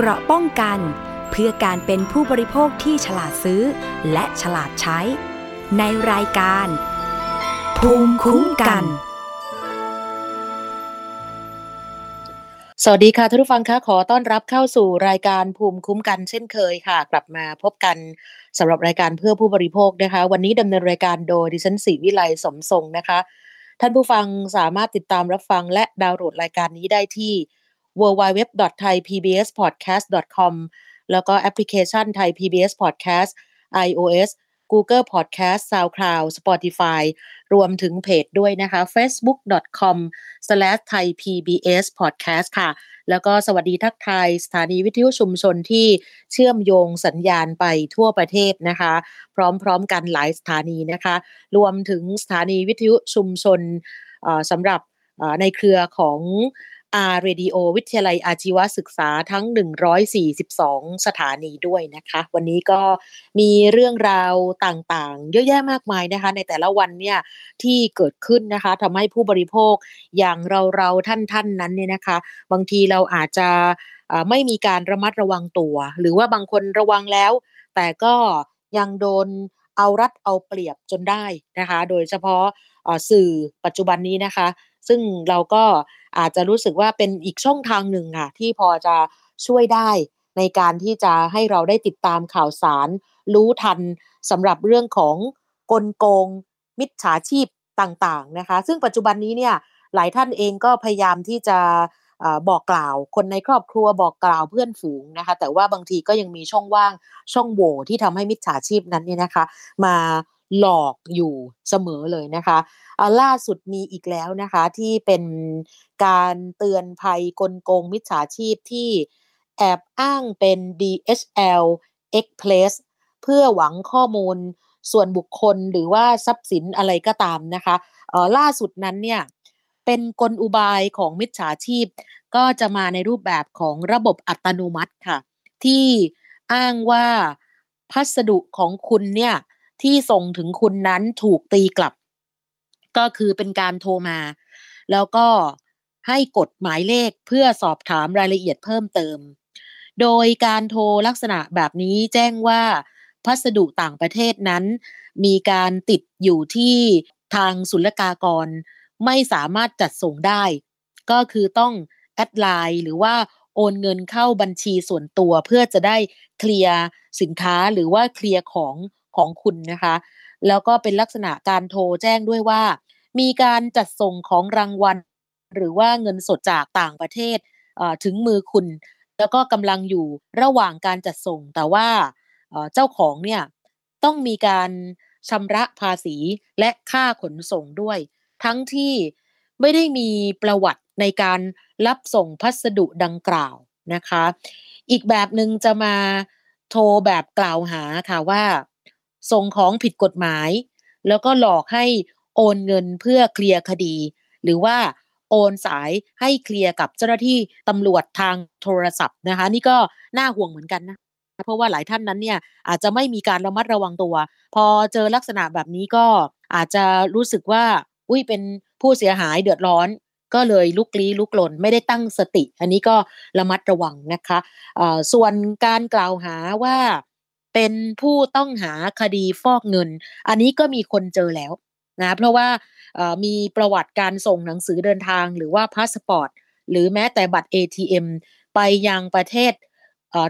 เกราะป้องกัน เพื่อการเป็นผู้บริโภคที่ฉลาดซื้อ และฉลาดใช้ ในรายการ ภูมิคุ้มกัน สวัสดีค่ะท่านผู้ฟังคะขอต้อนรับเข้าสู่รายการภูมิคุ้มกันเช่นเคยค่ะ กลับมาพบกันสำหรับรายการเพื่อผู้บริโภคนะคะ วันนี้ดำเนินรายการโดยดิฉันศรีวิไลสมทรงนะคะ ท่านผู้ฟังสามารถติดตามรับฟังและดาวน์โหลดรายการนี้ได้ที่ www.thaipbspodcast.com แล้วก็แอปพลิเคชัน Thai PBS Podcast iOS Google Podcast SoundCloud Spotify รวมถึงเพจด้วยนะคะ facebook.com/thaipbspodcast ค่ะ แล้วก็สวัสดีทักทายสถานีวิทยุชุมชนที่เชื่อมโยงสัญญาณไปทั่วประเทศนะคะ พร้อมๆกันหลายสถานีนะคะ รวมถึงสถานีวิทยุชุมชนสำหรับในเครือของ อาร์เรดิโอวิทยาลัยอาชีวศึกษาทั้ง 142 สถานีด้วยนะคะ วันนี้ก็มีเรื่องราวต่างๆ เยอะแยะมากมายนะคะ ในแต่ละวันเนี่ยที่เกิดขึ้นนะคะทำให้ผู้บริโภคอย่างเราๆ ท่านๆนนั้นเนี่ยนะคะ บางทีเราอาจจะไม่มีการระมัดระวังตัว หรือว่าบางคนระวังแล้ว แต่ก็ยังโดนเอารัดเอาเปรียบจนได้นะคะ โดยเฉพาะสื่อปัจจุบันนี้นะคะ ซึ่งเราก็ อาจจะรู้สึกว่าเป็นอีกช่องทางหนึ่งค่ะที่พอจะช่วยได้ในการที่จะให้เราได้ติดตามข่าวสาร รู้ทันสำหรับเรื่องของกลโกง มิจฉาชีพต่างๆนะคะ ซึ่งปัจจุบันนี้เนี่ยหลายท่านเองก็พยายามที่จะบอกกล่าวคนในครอบครัวบอกกล่าวเพื่อนฝูงนะคะ แต่ว่าบางทีก็ยังมีช่องว่างช่องโหว่ที่ทำให้มิจฉาชีพนั้นเนี่ยนะคะ มา หลอกอยู่เสมอเลยนะคะล่าสุดมีอีกแล้วนะคะที่เป็นการเตือนภัยกลโกงมิจฉาชีพที่แอบอ้างเป็น DHL Express เพื่อหวังข้อมูลส่วนบุคคลหรือว่าทรัพย์สินอะไรก็ตามนะคะล่าสุดนั้นเนี่ยเป็นกลอุบายของมิจฉาชีพ ก็จะมาในรูปแบบของระบบอัตโนมัติค่ะ ที่อ้างว่าพัสดุของคุณเนี่ย ที่ส่งถึงคุณนั้นถูกตีกลับ ก็คือเป็นการโทรมา แล้วก็ให้กดหมายเลขเพื่อสอบถามรายละเอียดเพิ่มเติม โดยการโทรลักษณะแบบนี้แจ้งว่าพัสดุต่างประเทศนั้น มีการติดอยู่ที่ทางศุลกากร ไม่สามารถจัดส่งได้ ก็คือต้องแอดไลน์หรือว่าโอนเงินเข้าบัญชีส่วนตัวเพื่อจะได้เคลียร์สินค้าหรือว่าเคลียร์ของ ของคุณนะคะ แล้วก็เป็นลักษณะการโทรแจ้งด้วยว่า มีการจัดส่งของรางวัล หรือว่าเงินสดจากต่างประเทศถึงมือคุณ แล้วก็กำลังอยู่ระหว่างการจัดส่ง แต่ว่าเจ้าของเนี่ยต้องมีการชำระภาษีและค่าขนส่งด้วย ทั้งที่ไม่ได้มีประวัติในการรับส่งพัสดุดังกล่าวนะคะ อีกแบบหนึ่งจะมาโทรแบบกล่าวหาค่ะว่า ส่งของผิดกฎหมาย แล้วก็หลอกให้โอนเงินเพื่อเคลียร์คดี หรือว่าโอนสายให้เคลียร์กับเจ้าหน้าที่ตำรวจทางโทรศัพท์นะคะ นี่ก็น่าห่วงเหมือนกันนะเพราะว่าหลายท่านนั้นเนี่ยอาจจะไม่มีการระมัดระวังตัว พอเจอลักษณะแบบนี้ก็อาจจะรู้สึกว่า อุ้ยเป็นผู้เสียหายเดือดร้อน ก็เลยลุกลี้ลุกลนไม่ได้ตั้งสติ อันนี้ก็ระมัดระวังนะคะส่วนการกล่าวหาว่า เป็นผู้ต้องหาคดีฟอกเงิน อันนี้ก็มีคนเจอแล้วนะเพราะว่ามีประวัติการส่งหนังสือเดินทางหรือว่าพาสปอร์ตหรือแม้แต่บัตร ATM ไปยังประเทศ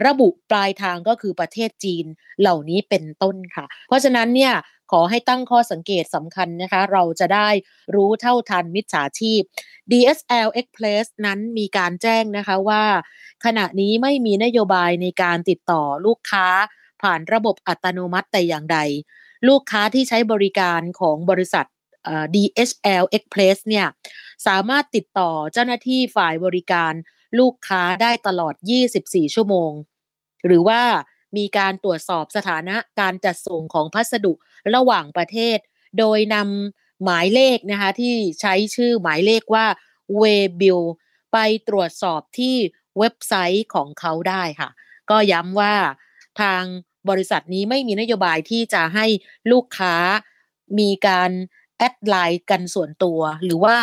ระบุปลายทางก็คือประเทศจีนเหล่านี้เป็นต้นค่ะ เพราะฉะนั้นเนี่ยขอให้ตั้งข้อสังเกตสำคัญนะคะ เราจะได้รู้เท่าทันมิจฉาชีพ DSL Express นั้นมีการแจ้งนะคะว่า ขณะนี้ไม่มีนโยบายในการติดต่อลูกค้า ผ่านระบบอัตโนมัติแต่อย่างใด ลูกค้าที่ใช้บริการของบริษัท DHL Express เนี่ยสามารถติดต่อเจ้าหน้าที่ฝ่ายบริการลูกค้าได้ตลอด 24 ชั่วโมง หรือว่ามีการตรวจสอบสถานะการจัดส่งของพัสดุระหว่างประเทศ โดยนำหมายเลขนะคะที่ใช้ชื่อหมายเลขว่า w a y b i l l ไปตรวจสอบที่เว็บไซต์ของเขาได้ค่ะ ก็ย้ำว่าทาง บริษัทนี้ไม่มีนโยบายที่จะให้ลูกค้ามีการแอดไลน์กันส่วนตัว หรือว่า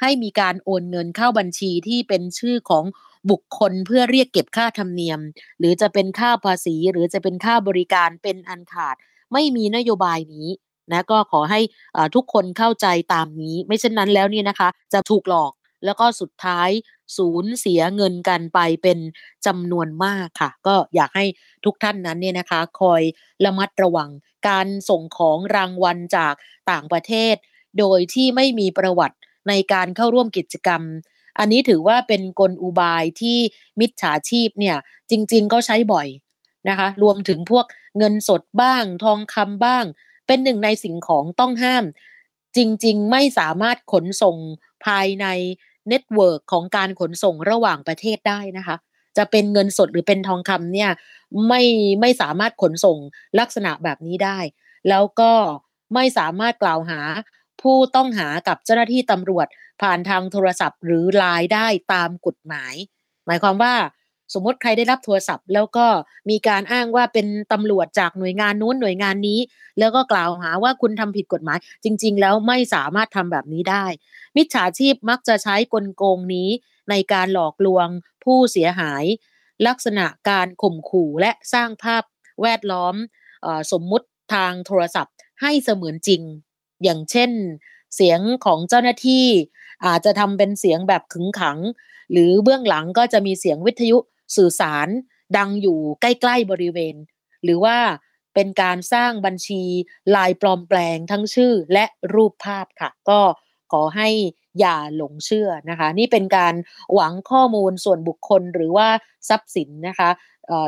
ให้มีการโอนเงินเข้าบัญชีที่เป็นชื่อของบุคคลเพื่อเรียกเก็บค่าธรรมเนียม หรือจะเป็นค่าภาษี หรือจะเป็นค่าบริการเป็นอันขาด ไม่มีนโยบายนี้นะก็ขอให้ทุกคนเข้าใจตามนี้ ไม่เช่นนั้นแล้วเนี่ยนะคะ จะถูกหลอกแล้วก็สุดท้าย สูญเสียเงินกันไปเป็นจำนวนมากค่ะ ก็อยากให้ทุกท่านนั้นเนี่ยนะคะ คอยระมัดระวังการส่งของรางวัลจากต่างประเทศ โดยที่ไม่มีประวัติในการเข้าร่วมกิจกรรม อันนี้ถือว่าเป็นกลอุบายที่มิจฉาชีพเนี่ยจริง ๆ ก็ใช้บ่อยนะคะ รวมถึงพวกเงินสดบ้าง ทองคำบ้าง เป็นหนึ่งในสิ่งของต้องห้าม จริง ๆ ไม่สามารถขนส่งภายใน network ของการขนส่งระหว่างประเทศได้นะคะ จะเป็นเงินสดหรือเป็นทองคำเนี่ยไม่ไม่สามารถขนส่งลักษณะแบบนี้ได้ แล้วก็ไม่สามารถกล่าวหาผู้ต้องหากับเจ้าหน้าที่ตำรวจผ่านทางโทรศัพท์หรือไลน์ได้ตามกฎหมาย หมายความว่า สมมติใครได้รับโทรศัพท์ แล้วก็มีการอ้างว่าเป็นตำรวจจากหน่วยงานนู้นหน่วยงานนี้ แล้วก็กล่าวหาว่าคุณทำผิดกฎหมาย จริง ๆ แล้วไม่สามารถทำแบบนี้ได้ มิจฉาชีพมักจะใช้กลโกงนี้ในการหลอกลวงผู้เสียหาย ลักษณะการข่มขู่และสร้างภาพแวดล้อมอสมมุติทางโทรศัพท์ ให้เสมือนจริง อย่างเช่น เสียงของเจ้าหน้าที่อาจจะทำเป็นเสียงแบบขึงขัง หรือเบื้องหลังก็จะมีเสียงวิทยุ สื่อสารดังอยู่ใกล้ ๆ บริเวณ หรือว่าเป็นการสร้างบัญชีลายปลอมแปลงทั้งชื่อและรูปภาพค่ะ ก็ขอให้อย่าหลงเชื่อนะคะ นี่เป็นการหวังข้อมูลส่วนบุคคลหรือว่าทรัพย์สินนะคะ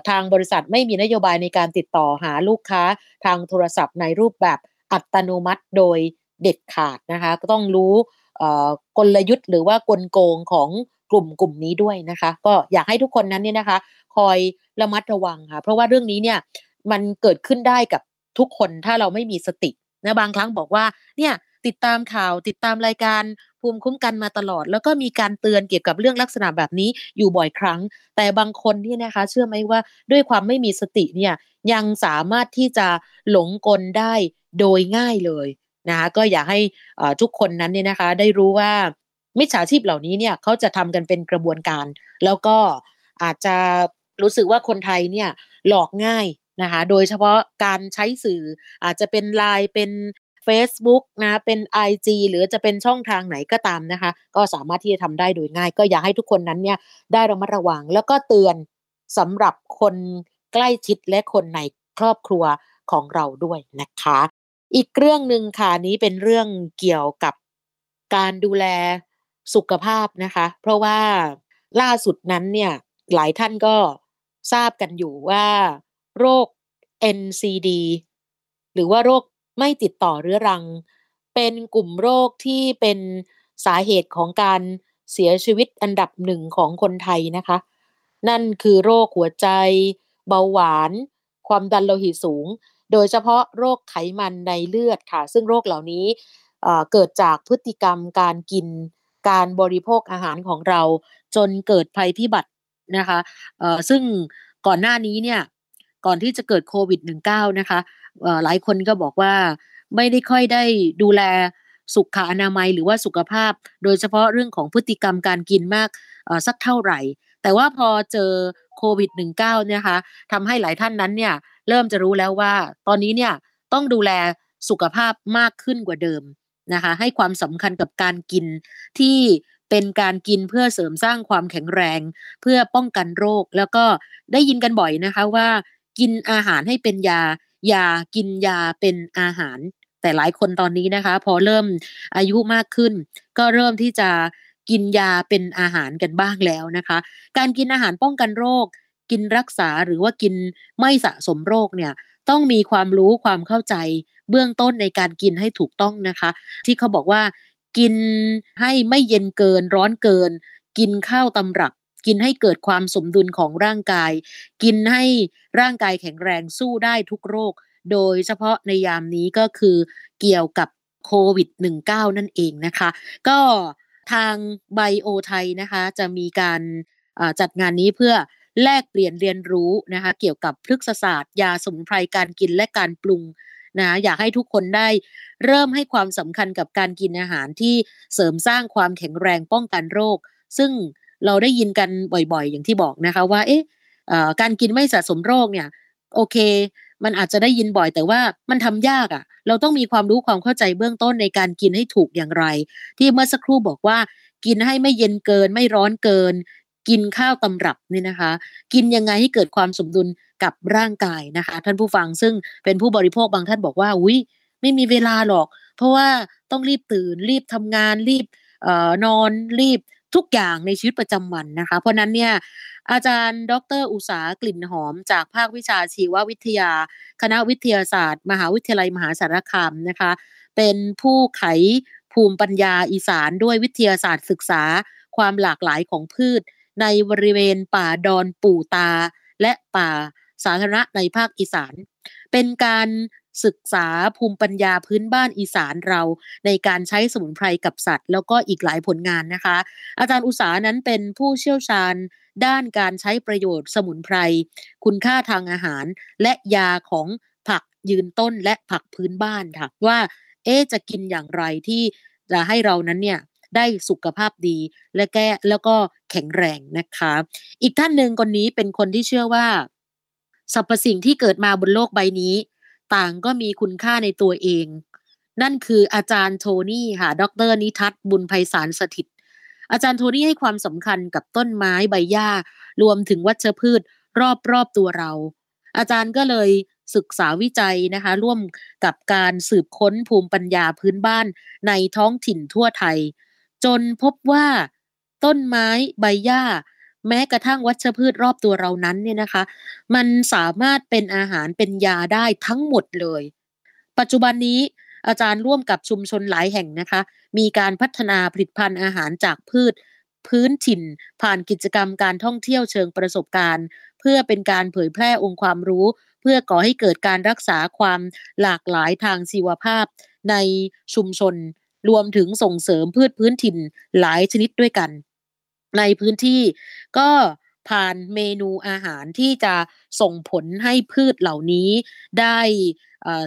ทางบริษัทไม่มีนโยบายในการติดต่อหาลูกค้าทางโทรศัพท์ในรูปแบบอัตโนมัติโดยเด็ดขาดนะคะ ก็ต้องรู้กลยุทธ์หรือว่ากลโกงของ กลุ่มกลุ่มนี้ด้วยนะคะ ก็อยากให้ทุกคนนั้นเนี่ยนะคะ คอยระมัดระวังค่ะ เพราะว่าเรื่องนี้เนี่ยมันเกิดขึ้นได้กับทุกคนถ้าเราไม่มีสตินะบางครั้งบอกว่าเนี่ยติดตามข่าวติดตามรายการภูมิคุ้มกันมาตลอด แล้วก็มีการเตือนเกี่ยวกับเรื่องลักษณะแบบนี้อยู่บ่อยครั้ง แต่บางคนที่นะคะ เชื่อไหมว่าด้วยความไม่มีสติเนี่ยยังสามารถที่จะหลงกลได้โดยง่ายเลยนะคะก็อยากให้ทุกคนนั้นเนี่ยนะคะ ได้รู้ว่า มิจฉาชีพเหล่านี้เนี่ยเขาจะทำกันเป็นกระบวนการ แล้วก็อาจจะรู้สึกว่าคนไทยเนี่ยหลอกง่ายนะคะโดยเฉพาะการใช้สื่ออาจจะเป็นไลน์เป็น Facebook นะเป็น IG หรือจะเป็นช่องทางไหนก็ตามนะคะ ก็สามารถที่จะทำได้โดยง่าย ก็อยากให้ทุกคนนั้นเนี่ยได้ระมัดระวัง แล้วก็เตือนสำหรับคนใกล้ชิดและคนในครอบครัวของเราด้วยนะคะ อีกเรื่องหนึ่งค่ะนี้เป็นเรื่องเกี่ยวกับการดูแล สุขภาพนะคะ เพราะว่าล่าสุดนั้นเนี่ยหลายท่านก็ทราบกันอยู่ว่าโรค NCD หรือว่าโรคไม่ติดต่อเรื้อรัง เป็นกลุ่มโรคที่เป็นสาเหตุของการเสียชีวิตอันดับหนึ่งของคนไทยนะคะ นั่นคือโรคหัวใจ เบาหวาน ความดันโลหิตสูง โดยเฉพาะโรคไขมันในเลือดค่ะ ซึ่งโรคเหล่านี้เกิดจากพฤติกรรมการกิน การบริโภคอาหารของเราจนเกิดภัยพิบัตินะคะซึ่งก่อนหน้านี้เนี่ยก่อนที่จะเกิดโควิด -19 นะคะหลายคนก็บอกว่าไม่ได้ค่อยได้ดูแลสุขอนามัยหรือว่าสุขภาพ โดยเฉพาะเรื่องของพฤติกรรมการกินมากสักเท่าไหร่ แต่ว่าพอเจอโควิด -19 เนี่ยคะทำให้หลายท่านนั้นเนี่ยเริ่มจะรู้แล้วว่า ตอนนี้เนี่ยต้องดูแลสุขภาพมากขึ้นกว่าเดิม นะคะให้ความสำคัญกับการกินที่เป็นการกินเพื่อเสริมสร้างความแข็งแรง เพื่อป้องกันโรค แล้วก็ได้ยินกันบ่อยนะคะว่า กินอาหารให้เป็นยา ยากินยาเป็นอาหาร แต่หลายคนตอนนี้นะคะ พอเริ่มอายุมากขึ้น ก็เริ่มที่จะกินยาเป็นอาหารกันบ้างแล้วนะคะ การกินอาหารป้องกันโรค กินรักษาหรือว่ากินไม่สะสมโรคเนี่ยต้องมีความรู้ความเข้าใจ เบื้องต้นในการกินให้ถูกต้องนะคะ ที่เขาบอกว่ากินให้ไม่เย็นเกินร้อนเกิน กินข้าวตำรับ กินให้เกิดความสมดุลของร่างกาย กินให้ร่างกายแข็งแรงสู้ได้ทุกโรค โดยเฉพาะในยามนี้ก็คือเกี่ยวกับโควิด -19 นั่นเองนะคะ ก็ทางไบโอไทยนะคะจะมีการจัดงานนี้เพื่อแลกเปลี่ยนเรียนรู้นะคะเกี่ยวกับพฤกษศาสตร์ ยาสมุนไพรการกินและการปรุง นะอยากให้ทุกคนได้เริ่มให้ความสำคัญกับการกินอาหารที่เสริมสร้างความแข็งแรงป้องกันโรค ซึ่งเราได้ยินกันบ่อยๆ อย่างที่บอกนะคะว่าเอ๊ะการกินไม่สะสมโรคเนี่ยโอเค มันอาจจะได้ยินบ่อยแต่ว่ามันทำยากอะ่ะ เราต้องมีความรู้ความเข้าใจเบื้องต้นในการกินให้ถูกอย่างไร ที่เมื่อสักครู่บอกว่า กินให้ไม่เย็นเกินไม่ร้อนเกิน กินข้าวตำรับนี่นะคะ กินยังไงให้เกิดความสมดุลกับร่างกายนะคะ ท่านผู้ฟังซึ่งเป็นผู้บริโภคบางท่านบอกว่าอุ้ยไม่มีเวลาหรอก เพราะว่าต้องรีบตื่นรีบทำงานรีบออนอนรีบทุกอย่างในชีวิตประจำวันนะคะ เพราะนั้นเนี่ยอาจารย์ ดร อุสากลิ่นหอม จากภาควิชาชีววิทยา คณะวิทยาศาสตร์ มหาวิทยาลัยมหาสารคามนะคะ เป็นผู้ไขภูมิปัญญาอีสานด้วยวิทยาศาสตร์ศึกษาความหลากหลายของพืช ในบริเวณป่าดอนปู่ตา และป่าสาธารณะในภาคอีสาน เป็นการศึกษาภูมิปัญญาพื้นบ้านอีสานเรา ในการใช้สมุนไพรกับสัตว์ แล้วก็อีกหลายผลงานนะคะ อาจารย์อุสานั้นเป็นผู้เชี่ยวชาญด้านการใช้ประโยชน์สมุนไพร คุณค่าทางอาหาร และยาของผักยืนต้นและผักพื้นบ้านค่ะว่า เอ๊จะกินอย่างไรที่จะให้เรานั้นเนี่ย ได้สุขภาพดี และแก้แล้วก็แข็งแรงนะคะ อีกท่านหนึ่งคนนี้เป็นคนที่เชื่อว่าสรรพสิ่งที่เกิดมาบนโลกใบนี้ ต่างก็มีคุณค่าในตัวเอง นั่นคืออาจารย์โทนี่ค่ะดรนิทัศบุญไพศาลสถิต อาจารย์โทนี่ให้ความสำคัญกับต้นไม้ใบหญ้ารวมถึงวัชพืชรอบรอบตัวเรา อาจารย์ก็เลยศึกษาวิจัยนะคะร่วมกับการสืบค้นภูมิปัญญาพื้นบ้านในท้องถิ่นทั่วไทย จนพบว่าต้นไม้ใบหญ้า แม้กระทั่งวัชพืชรอบตัวเรานั้นเนี่ยนะคะ มันสามารถเป็นอาหารเป็นยาได้ทั้งหมดเลย ปัจจุบันนี้อาจารย์ร่วมกับชุมชนหลายแห่งนะคะ มีการพัฒนาผลิตภัณฑ์อาหารจากพืช พื้นถิ่น ผ่านกิจกรรมการท่องเที่ยวเชิงประสบการณ์ เพื่อเป็นการเผยแพร่องค์ความรู้ เพื่อก่อให้เกิดการรักษาความหลากหลายทางชีวภาพในชุมชน รวมถึงส่งเสริมพืชพื้นถิ่นหลายชนิดด้วยกัน ในพื้นที่ก็ผ่านเมนูอาหารที่จะส่งผลให้พืชเหล่านี้ได้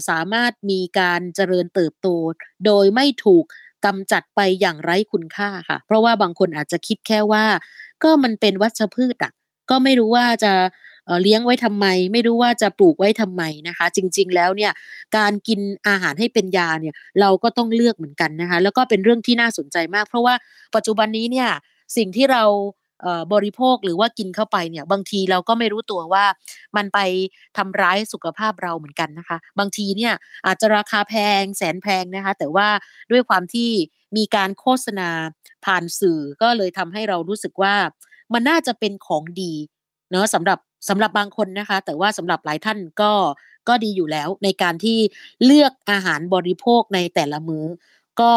สามารถมีการเจริญเติบโต โดยไม่ถูกกำจัดไปอย่างไร้คุณค่าค่ะ เพราะว่าบางคนอาจจะคิดแค่ว่า ก็มันเป็นวัชพืชอะก็ไม่รู้ว่าจะ เลี้ยงไว้ทำไม ไม่รู้ว่าจะปลูกไว้ทำไมนะคะ จริง ๆ แล้วเนี่ยการกินอาหารให้เป็นยาเนี่ยเราก็ต้องเลือกเหมือนกันนะคะแล้วก็เป็นเรื่องที่น่าสนใจมาก เพราะว่าปัจจุบันนี้เนี่ยสิ่งที่เราบริโภคหรือว่ากินเข้าไปเนี่ยบางทีเราก็ไม่รู้ตัวว่ามันไปทำร้ายสุขภาพเราเหมือนกันนะคะ บางทีเนี่ยอาจจะราคาแพงแสนแพงนะคะ แต่ว่าด้วยความที่มีการโฆษณาผ่านสื่อก็เลยทำให้เรารู้สึกว่ามันน่าจะเป็นของดีเนาะสำหรับ สำหรับบางคนนะคะ แต่ว่าสำหรับหลายท่านก็ก็ดีอยู่แล้วในการที่เลือกอาหารบริโภคในแต่ละมือ้อ ก็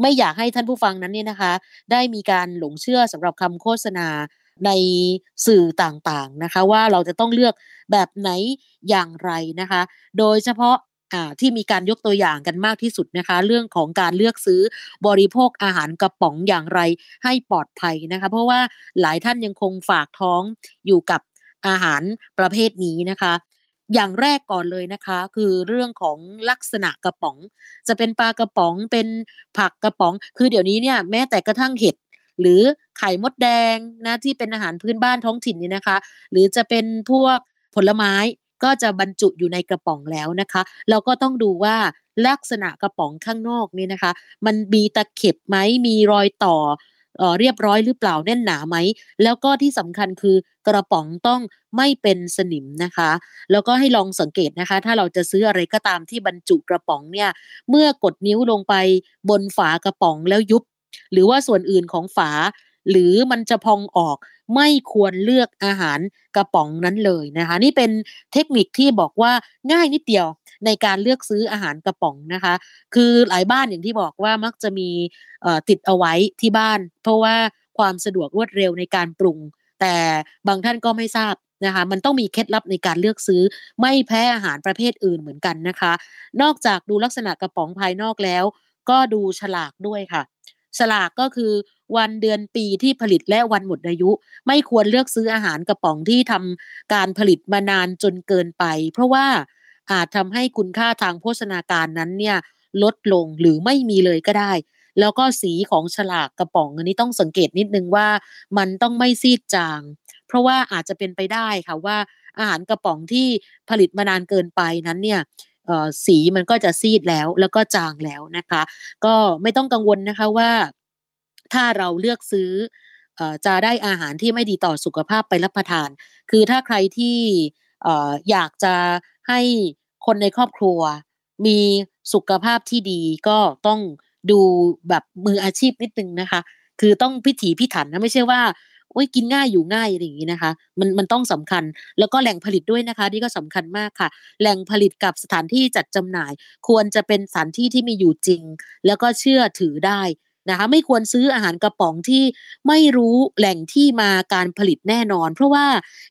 ไม่อยากให้ท่านผู้ฟังนั้นเนี่ยนะคะ ได้มีการหลงเชื่อสำหรับคำโฆษณาในสื่อต่างๆนะคะ ว่าเราจะต้องเลือกแบบไหนอย่างไรนะคะ โดยเฉพาะที่มีการยกตัวอย่างกันมากที่สุดนะคะ เรื่องของการเลือกซื้อบริโภคอาหารกระป๋องอย่างไรให้ปลอดภัยนะคะ เพราะว่าหลายท่านยังคงฝากท้องอยู่กับ อาหารประเภทนี้นะคะ อย่างแรกก่อนเลยนะคะ คือเรื่องของลักษณะกระป๋อง จะเป็นปลากระป๋องเป็นผักกระป๋อง คือเดี๋ยวนี้เนี่ยแม้แต่กระทั่งเห็ดหรือไข่มดแดงนะที่เป็นอาหารพื้นบ้านท้องถิ่นนี่นะคะ หรือจะเป็นพวกผลไม้ก็จะบรรจุอยู่ในกระป๋องแล้วนะคะ เราก็ต้องดูว่าลักษณะกระป๋องข้างนอกนี่นะคะ มันมีตะเข็บไหมมีรอยต่อ เรียบร้อยหรือเปล่าแน่นหนาไหม แล้วก็ที่สำคัญคือกระป๋องต้องไม่เป็นสนิมนะคะ แล้วก็ให้ลองสังเกตนะคะ ถ้าเราจะซื้ออะไรก็ตามที่บรรจุกระป๋องเนี่ยเมื่อกดนิ้วลงไปบนฝากระป๋องแล้วยุบ หรือว่าส่วนอื่นของฝา หรือมันจะพองออกไม่ควรเลือกอาหารกระป๋องนั้นเลยนะคะ นี่เป็นเทคนิคที่บอกว่าง่ายนิดเดียว ในการเลือกซื้ออาหารกระป๋องนะคะ คือหลายบ้านอย่างที่บอกว่ามักจะมีติดเอาไว้ที่บ้าน เพราะว่าความสะดวกรวดเร็วในการปรุง แต่บางท่านก็ไม่ทราบนะคะมันต้องมีเคล็ดลับในการเลือกซื้อไม่แพ้อาหารประเภทอื่นเหมือนกันนะคะ นอกจากดูลักษณะกระป๋องภายนอกแล้ว ก็ดูฉลากด้วยค่ะ ฉลากก็คือวันเดือนปีที่ผลิตและวันหมดอายุ ไม่ควรเลือกซื้ออาหารกระป๋องที่ทำการผลิตมานานจนเกินไป เพราะว่า อาจทำให้คุณค่าทางโภชนาการนั้นเนี่ยลดลงหรือไม่มีเลยก็ได้ แล้วก็สีของฉลากกระป๋องอันนี้ต้องสังเกตนิดนึงว่ามันต้องไม่ซีดจาง เพราะว่าอาจจะเป็นไปได้ค่ะว่าอาหารกระป๋องที่ผลิตมานานเกินไปนั้นเนี่ยสีมันก็จะซีดแล้วแล้วก็จางแล้วนะคะ ก็ไม่ต้องกังวลนะคะว่า ถ้าเราเลือกซื้อจะได้อาหารที่ไม่ดีต่อสุขภาพไปรับประทาน คือถ้าใครที่ อยากจะให้คนในครอบครัว มีสุขภาพที่ดีก็ต้องดูแบบมืออาชีพนิดนึงนะคะ คือต้องพิถีพิถันนะไม่ใช่ว่าโอ้ยกินง่ายอยู่ง่ายอะไรอย่างนี้นะคะ มันมันต้องสำคัญแล้วก็แหล่งผลิตด้วยนะคะ นี่ก็สำคัญมากค่ะ แหล่งผลิตกับสถานที่จัดจำหน่าย ควรจะเป็นสถานที่ที่มีอยู่จริง แล้วก็เชื่อถือได้ นะคะไม่ควรซื้ออาหารกระป๋องที่ไม่รู้แหล่งที่มาการผลิตแน่นอน เพราะว่า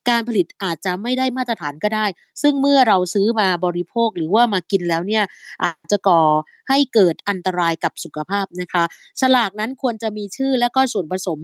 การผลิตอาจจะไม่ได้มาตรฐานก็ได้ ซึ่งเมื่อเราซื้อมาบริโภคหรือว่ามากินแล้วเนี่ยอาจจะก่อให้เกิดอันตรายกับสุขภาพนะคะฉลากนั้นควรจะมีชื่อและก็ส่วนผสม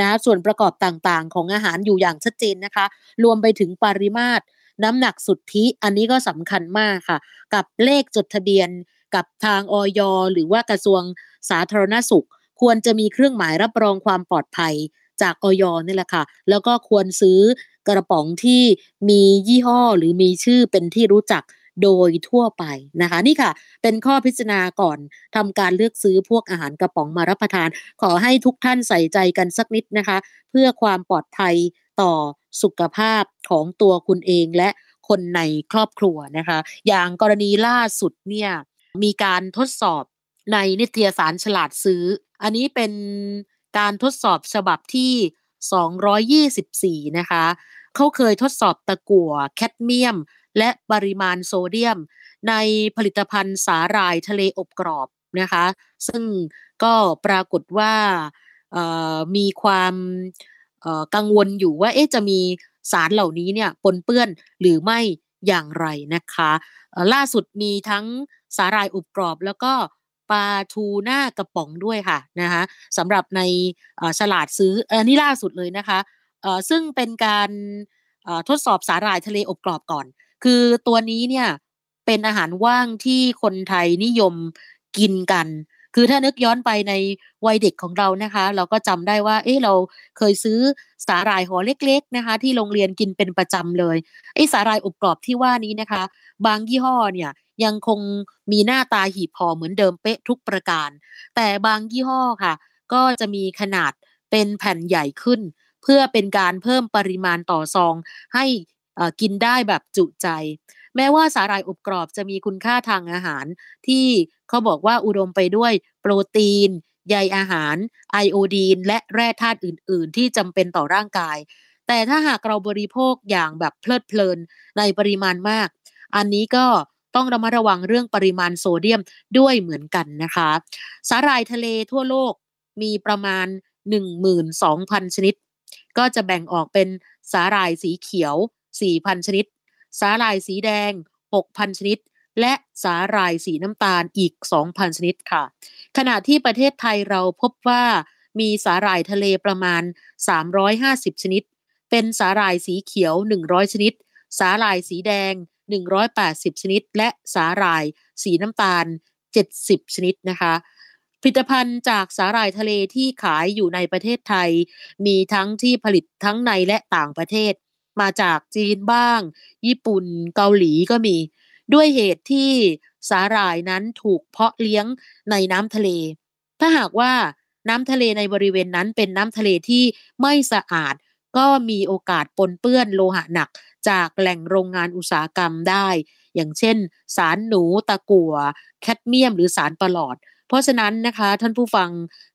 นะส่วนประกอบต่างๆ ของอาหารอยู่อย่างชัดเจนนะคะ รวมไปถึงปริมาตรน้ำหนักสุทธิ อันนี้ก็สำคัญมากค่ะ กับเลขจดทะเบียน กับทางออยหรือว่ากระทรวงสาธารณสุข ควรจะมีเครื่องหมายรับรองความปลอดภัยจากออยนี่แหละค่ะ แล้วก็ควรซื้อกระป๋องที่มียี่ห้อหรือมีชื่อเป็นที่รู้จักโดยทั่วไปนะคะ นี่ค่ะ เป็นข้อพิจารณาก่อนทำการเลือกซื้อพวกอาหารกระป๋องมารับประทาน ขอให้ทุกท่านใส่ใจกันสักนิดนะคะ เพื่อความปลอดภัยต่อสุขภาพของตัวคุณเองและคนในครอบครัวนะคะ อย่างกรณีล่าสุดเนี่ย มีการทดสอบในนิตยสารฉลาดซื้อ อันนี้เป็นการทดสอบฉบับที่ 224 นะคะ เขาเคยทดสอบตะกั่วแคดเมียม และปริมาณโซเดียม ในผลิตภัณฑ์สาหร่ายทะเลอบกรอบนะคะ ซึ่งก็ปรากฏว่ามีความกังวลอยู่ว่าเอ๊ะจะมีสารเหล่านี้เนี่ยปนเปื้อนหรือไม่อย่างไรนะคะ ล่าสุดมีทั้ง สาหร่ายอบกรอบแล้วก็ปลาทูหน้ากระป๋องด้วยค่ะนะคะสำหรับในฉลาดซื้ออันนี้ล่าสุดเลยนะคะซึ่งเป็นการทดสอบสาหร่ายทะเลอบกรอบก่อน คือตัวนี้เนี่ยเป็นอาหารว่างที่คนไทยนิยมกินกัน คือถ้านึกย้อนไปในวัยเด็กของเรานะคะ เราก็จำได้ว่า เอ๊ะเราเคยซื้อสาหร่ายห่อเล็ก ๆนะคะ ที่โรงเรียนกินเป็นประจำเลยไอ้สาหร่ายอบกรอบที่ว่านี้นะคะ บางยี่ห้อเนี่ย ยังคงมีหน้าตาหีบห่อเหมือนเดิมเป๊ะทุกประการ แต่บางยี่ห้อค่ะ ก็จะมีขนาดเป็นแผ่นใหญ่ขึ้น เพื่อเป็นการเพิ่มปริมาณต่อซอง ให้กินได้แบบจุใจ แม้ว่าสาหร่ายอบกรอบจะมีคุณค่าทางอาหาร ที่เขาบอกว่าอุดมไปด้วยโปรตีนใยอาหาร ไอโอดีน และแร่ธาตุอื่น ๆ ที่จำเป็นต่อร่างกาย แต่ถ้าหากเราบริโภคอย่างแบบเพลิดเพลินในปริมาณมาก อันนี้ก็ ต้องระมัดระวังเรื่องปริมาณโซเดียมด้วยเหมือนกันนะคะ สาหร่ายทะเลทั่วโลกมีประมาณ 12,000 ชนิด ก็จะแบ่งออกเป็นสาหร่ายสีเขียว 4,000 ชนิด สาหร่ายสีแดง 6,000 ชนิด และสาหร่ายสีน้ำตาลอีก 2,000 ชนิดค่ะ ขณะที่ประเทศไทยเราพบว่ามีสาหร่ายทะเลประมาณ 350 ชนิด เป็นสาหร่ายสีเขียว 100 ชนิด สาหร่ายสีแดง 180 ชนิด และสาหร่าย สีน้ำตาล 70 ชนิดนะคะผลิตภัณฑ์จากสาหร่ายทะเลที่ขายอยู่ในประเทศไทย มีทั้งที่ผลิตทั้งในและต่างประเทศ มาจากจีนบ้าง ญี่ปุ่นเกาหลีก็มี ด้วยเหตุที่สาหร่ายนั้นถูกเพาะเลี้ยงในน้ำทะเล ถ้าหากว่าน้ำทะเลในบริเวณนั้นเป็นน้ำทะเลที่ไม่สะอาด ก็มีโอกาสปนเปื้อนโลหะหนักจากแหล่งโรงงานอุตสาหกรรมได้ อย่างเช่น สารหนูตะกั่วแคดเมียม หรือสารประหลอด เพราะฉะนั้นนะคะท่านผู้ฟัง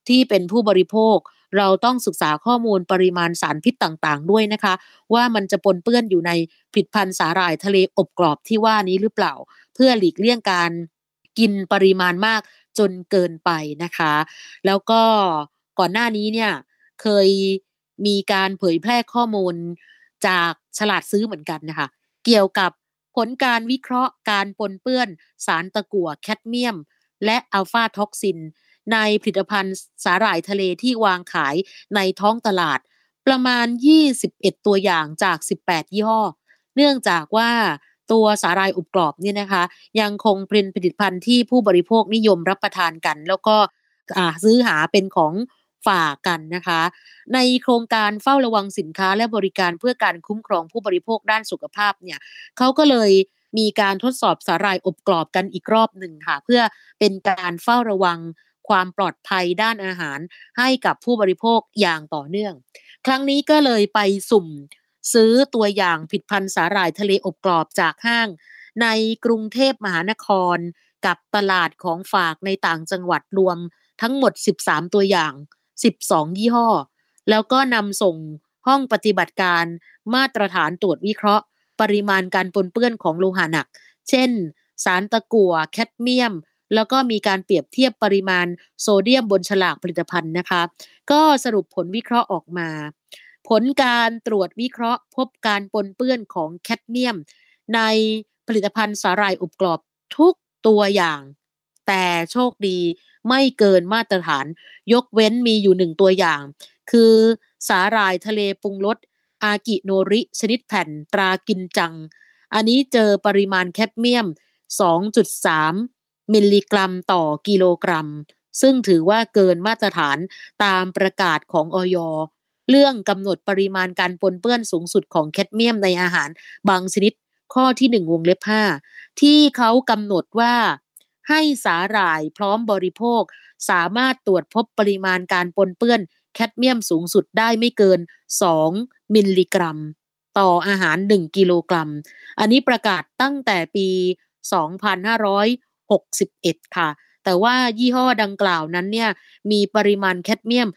ที่เป็นผู้บริโภค เราต้องศึกษาข้อมูลปริมาณสารพิษต่างๆ ด้วยนะคะ ว่ามันจะปนเปื้อนอยู่ในผลิตภัณฑ์สาหร่ายทะเลอบกรอบที่ว่านี้หรือเปล่า เพื่อหลีกเลี่ยงการกินปริมาณมากจนเกินไปนะคะ แล้วก็ก่อนหน้านี้เนี่ยเคย มีการเผยแพร่ข้อมูลจากฉลาดซื้อเหมือนกันนะคะเกี่ยวกับผลการวิเคราะห์การปนเปื้อนสารตะกั่วแคดเมียม และอะฟลาท็อกซิน ในผลิตภัณฑ์สาหร่ายทะเลที่วางขายในท้องตลาด ประมาณ 21 ตัวอย่างจาก 18 ยี่ห้อ เนื่องจากว่าตัวสาหร่ายอบกรอบเนี่ยนะคะ ยังคงเป็นผลิตภัณฑ์ที่ผู้บริโภคนิยมรับประทานกัน แล้วก็ซื้อหาเป็นของ ฝากกันนะคะ ในโครงการเฝ้าระวังสินค้าและบริการเพื่อการคุ้มครองผู้บริโภคด้านสุขภาพเนี่ยเขาก็เลยมีการทดสอบสาหร่ายอบกรอบกันอีกรอบหนึ่งค่ะ เพื่อเป็นการเฝ้าระวังความปลอดภัยด้านอาหารให้กับผู้บริโภคอย่างต่อเนื่อง ครั้งนี้ก็เลยไปสุ่มซื้อตัวอย่างผิดพันธุ์สาหร่ายทะเลอบกรอบจากห้าง ในกรุงเทพมหานคร กับตลาดของฝากในต่างจังหวัดรวมทั้งหมด 13 ตัวอย่าง 12 ยี่ห้อ แล้วก็นำส่งห้องปฏิบัติการมาตรฐานตรวจวิเคราะห์ ปริมาณการปนเปื้อนของโลหะหนัก เช่น สารตะกั่วแคดเมียม แล้วก็มีการเปรียบเทียบปริมาณโซเดียมบนฉลากผลิตภัณฑ์นะคะ ก็สรุปผลวิเคราะห์ออกมา ผลการตรวจวิเคราะห์ พบการปนเปื้อนของแคดเมียม ในผลิตภัณฑ์สาหร่ายอบกรอบทุกตัวอย่าง แต่โชคดี ไม่เกินมาตรฐาน ยกเว้นมีอยู่หนึ่งตัวอย่าง คือสาหร่ายทะเลปรุงรสอากิโนริ ชนิดแผ่นตรากินจัง อันนี้เจอปริมาณแคดเมียม 2.3 มิลลิกรัมต่อกิโลกรัม ซึ่งถือว่าเกินมาตรฐานตามประกาศของออยเรื่องกำหนดปริมาณการปนเปื้อนสูงสุดของแคดเมียมในอาหารบางชนิดข้อที่ 1 วงเล็บ 5 ที่เขากำหนดว่า ให้สาหร่ายพร้อมบริโภค สามารถตรวจพบปริมาณการปนเปื้อนแคดเมียมสูงสุดได้ไม่เกิน 2 มิลลิกรัม ต่ออาหาร 1 กิโลกรัม อันนี้ประกาศตั้งแต่ปี 2561 ค่ะ แต่ว่ายี่ห้อดังกล่าวนั้นเนี่ยมีปริมาณแคดเมียม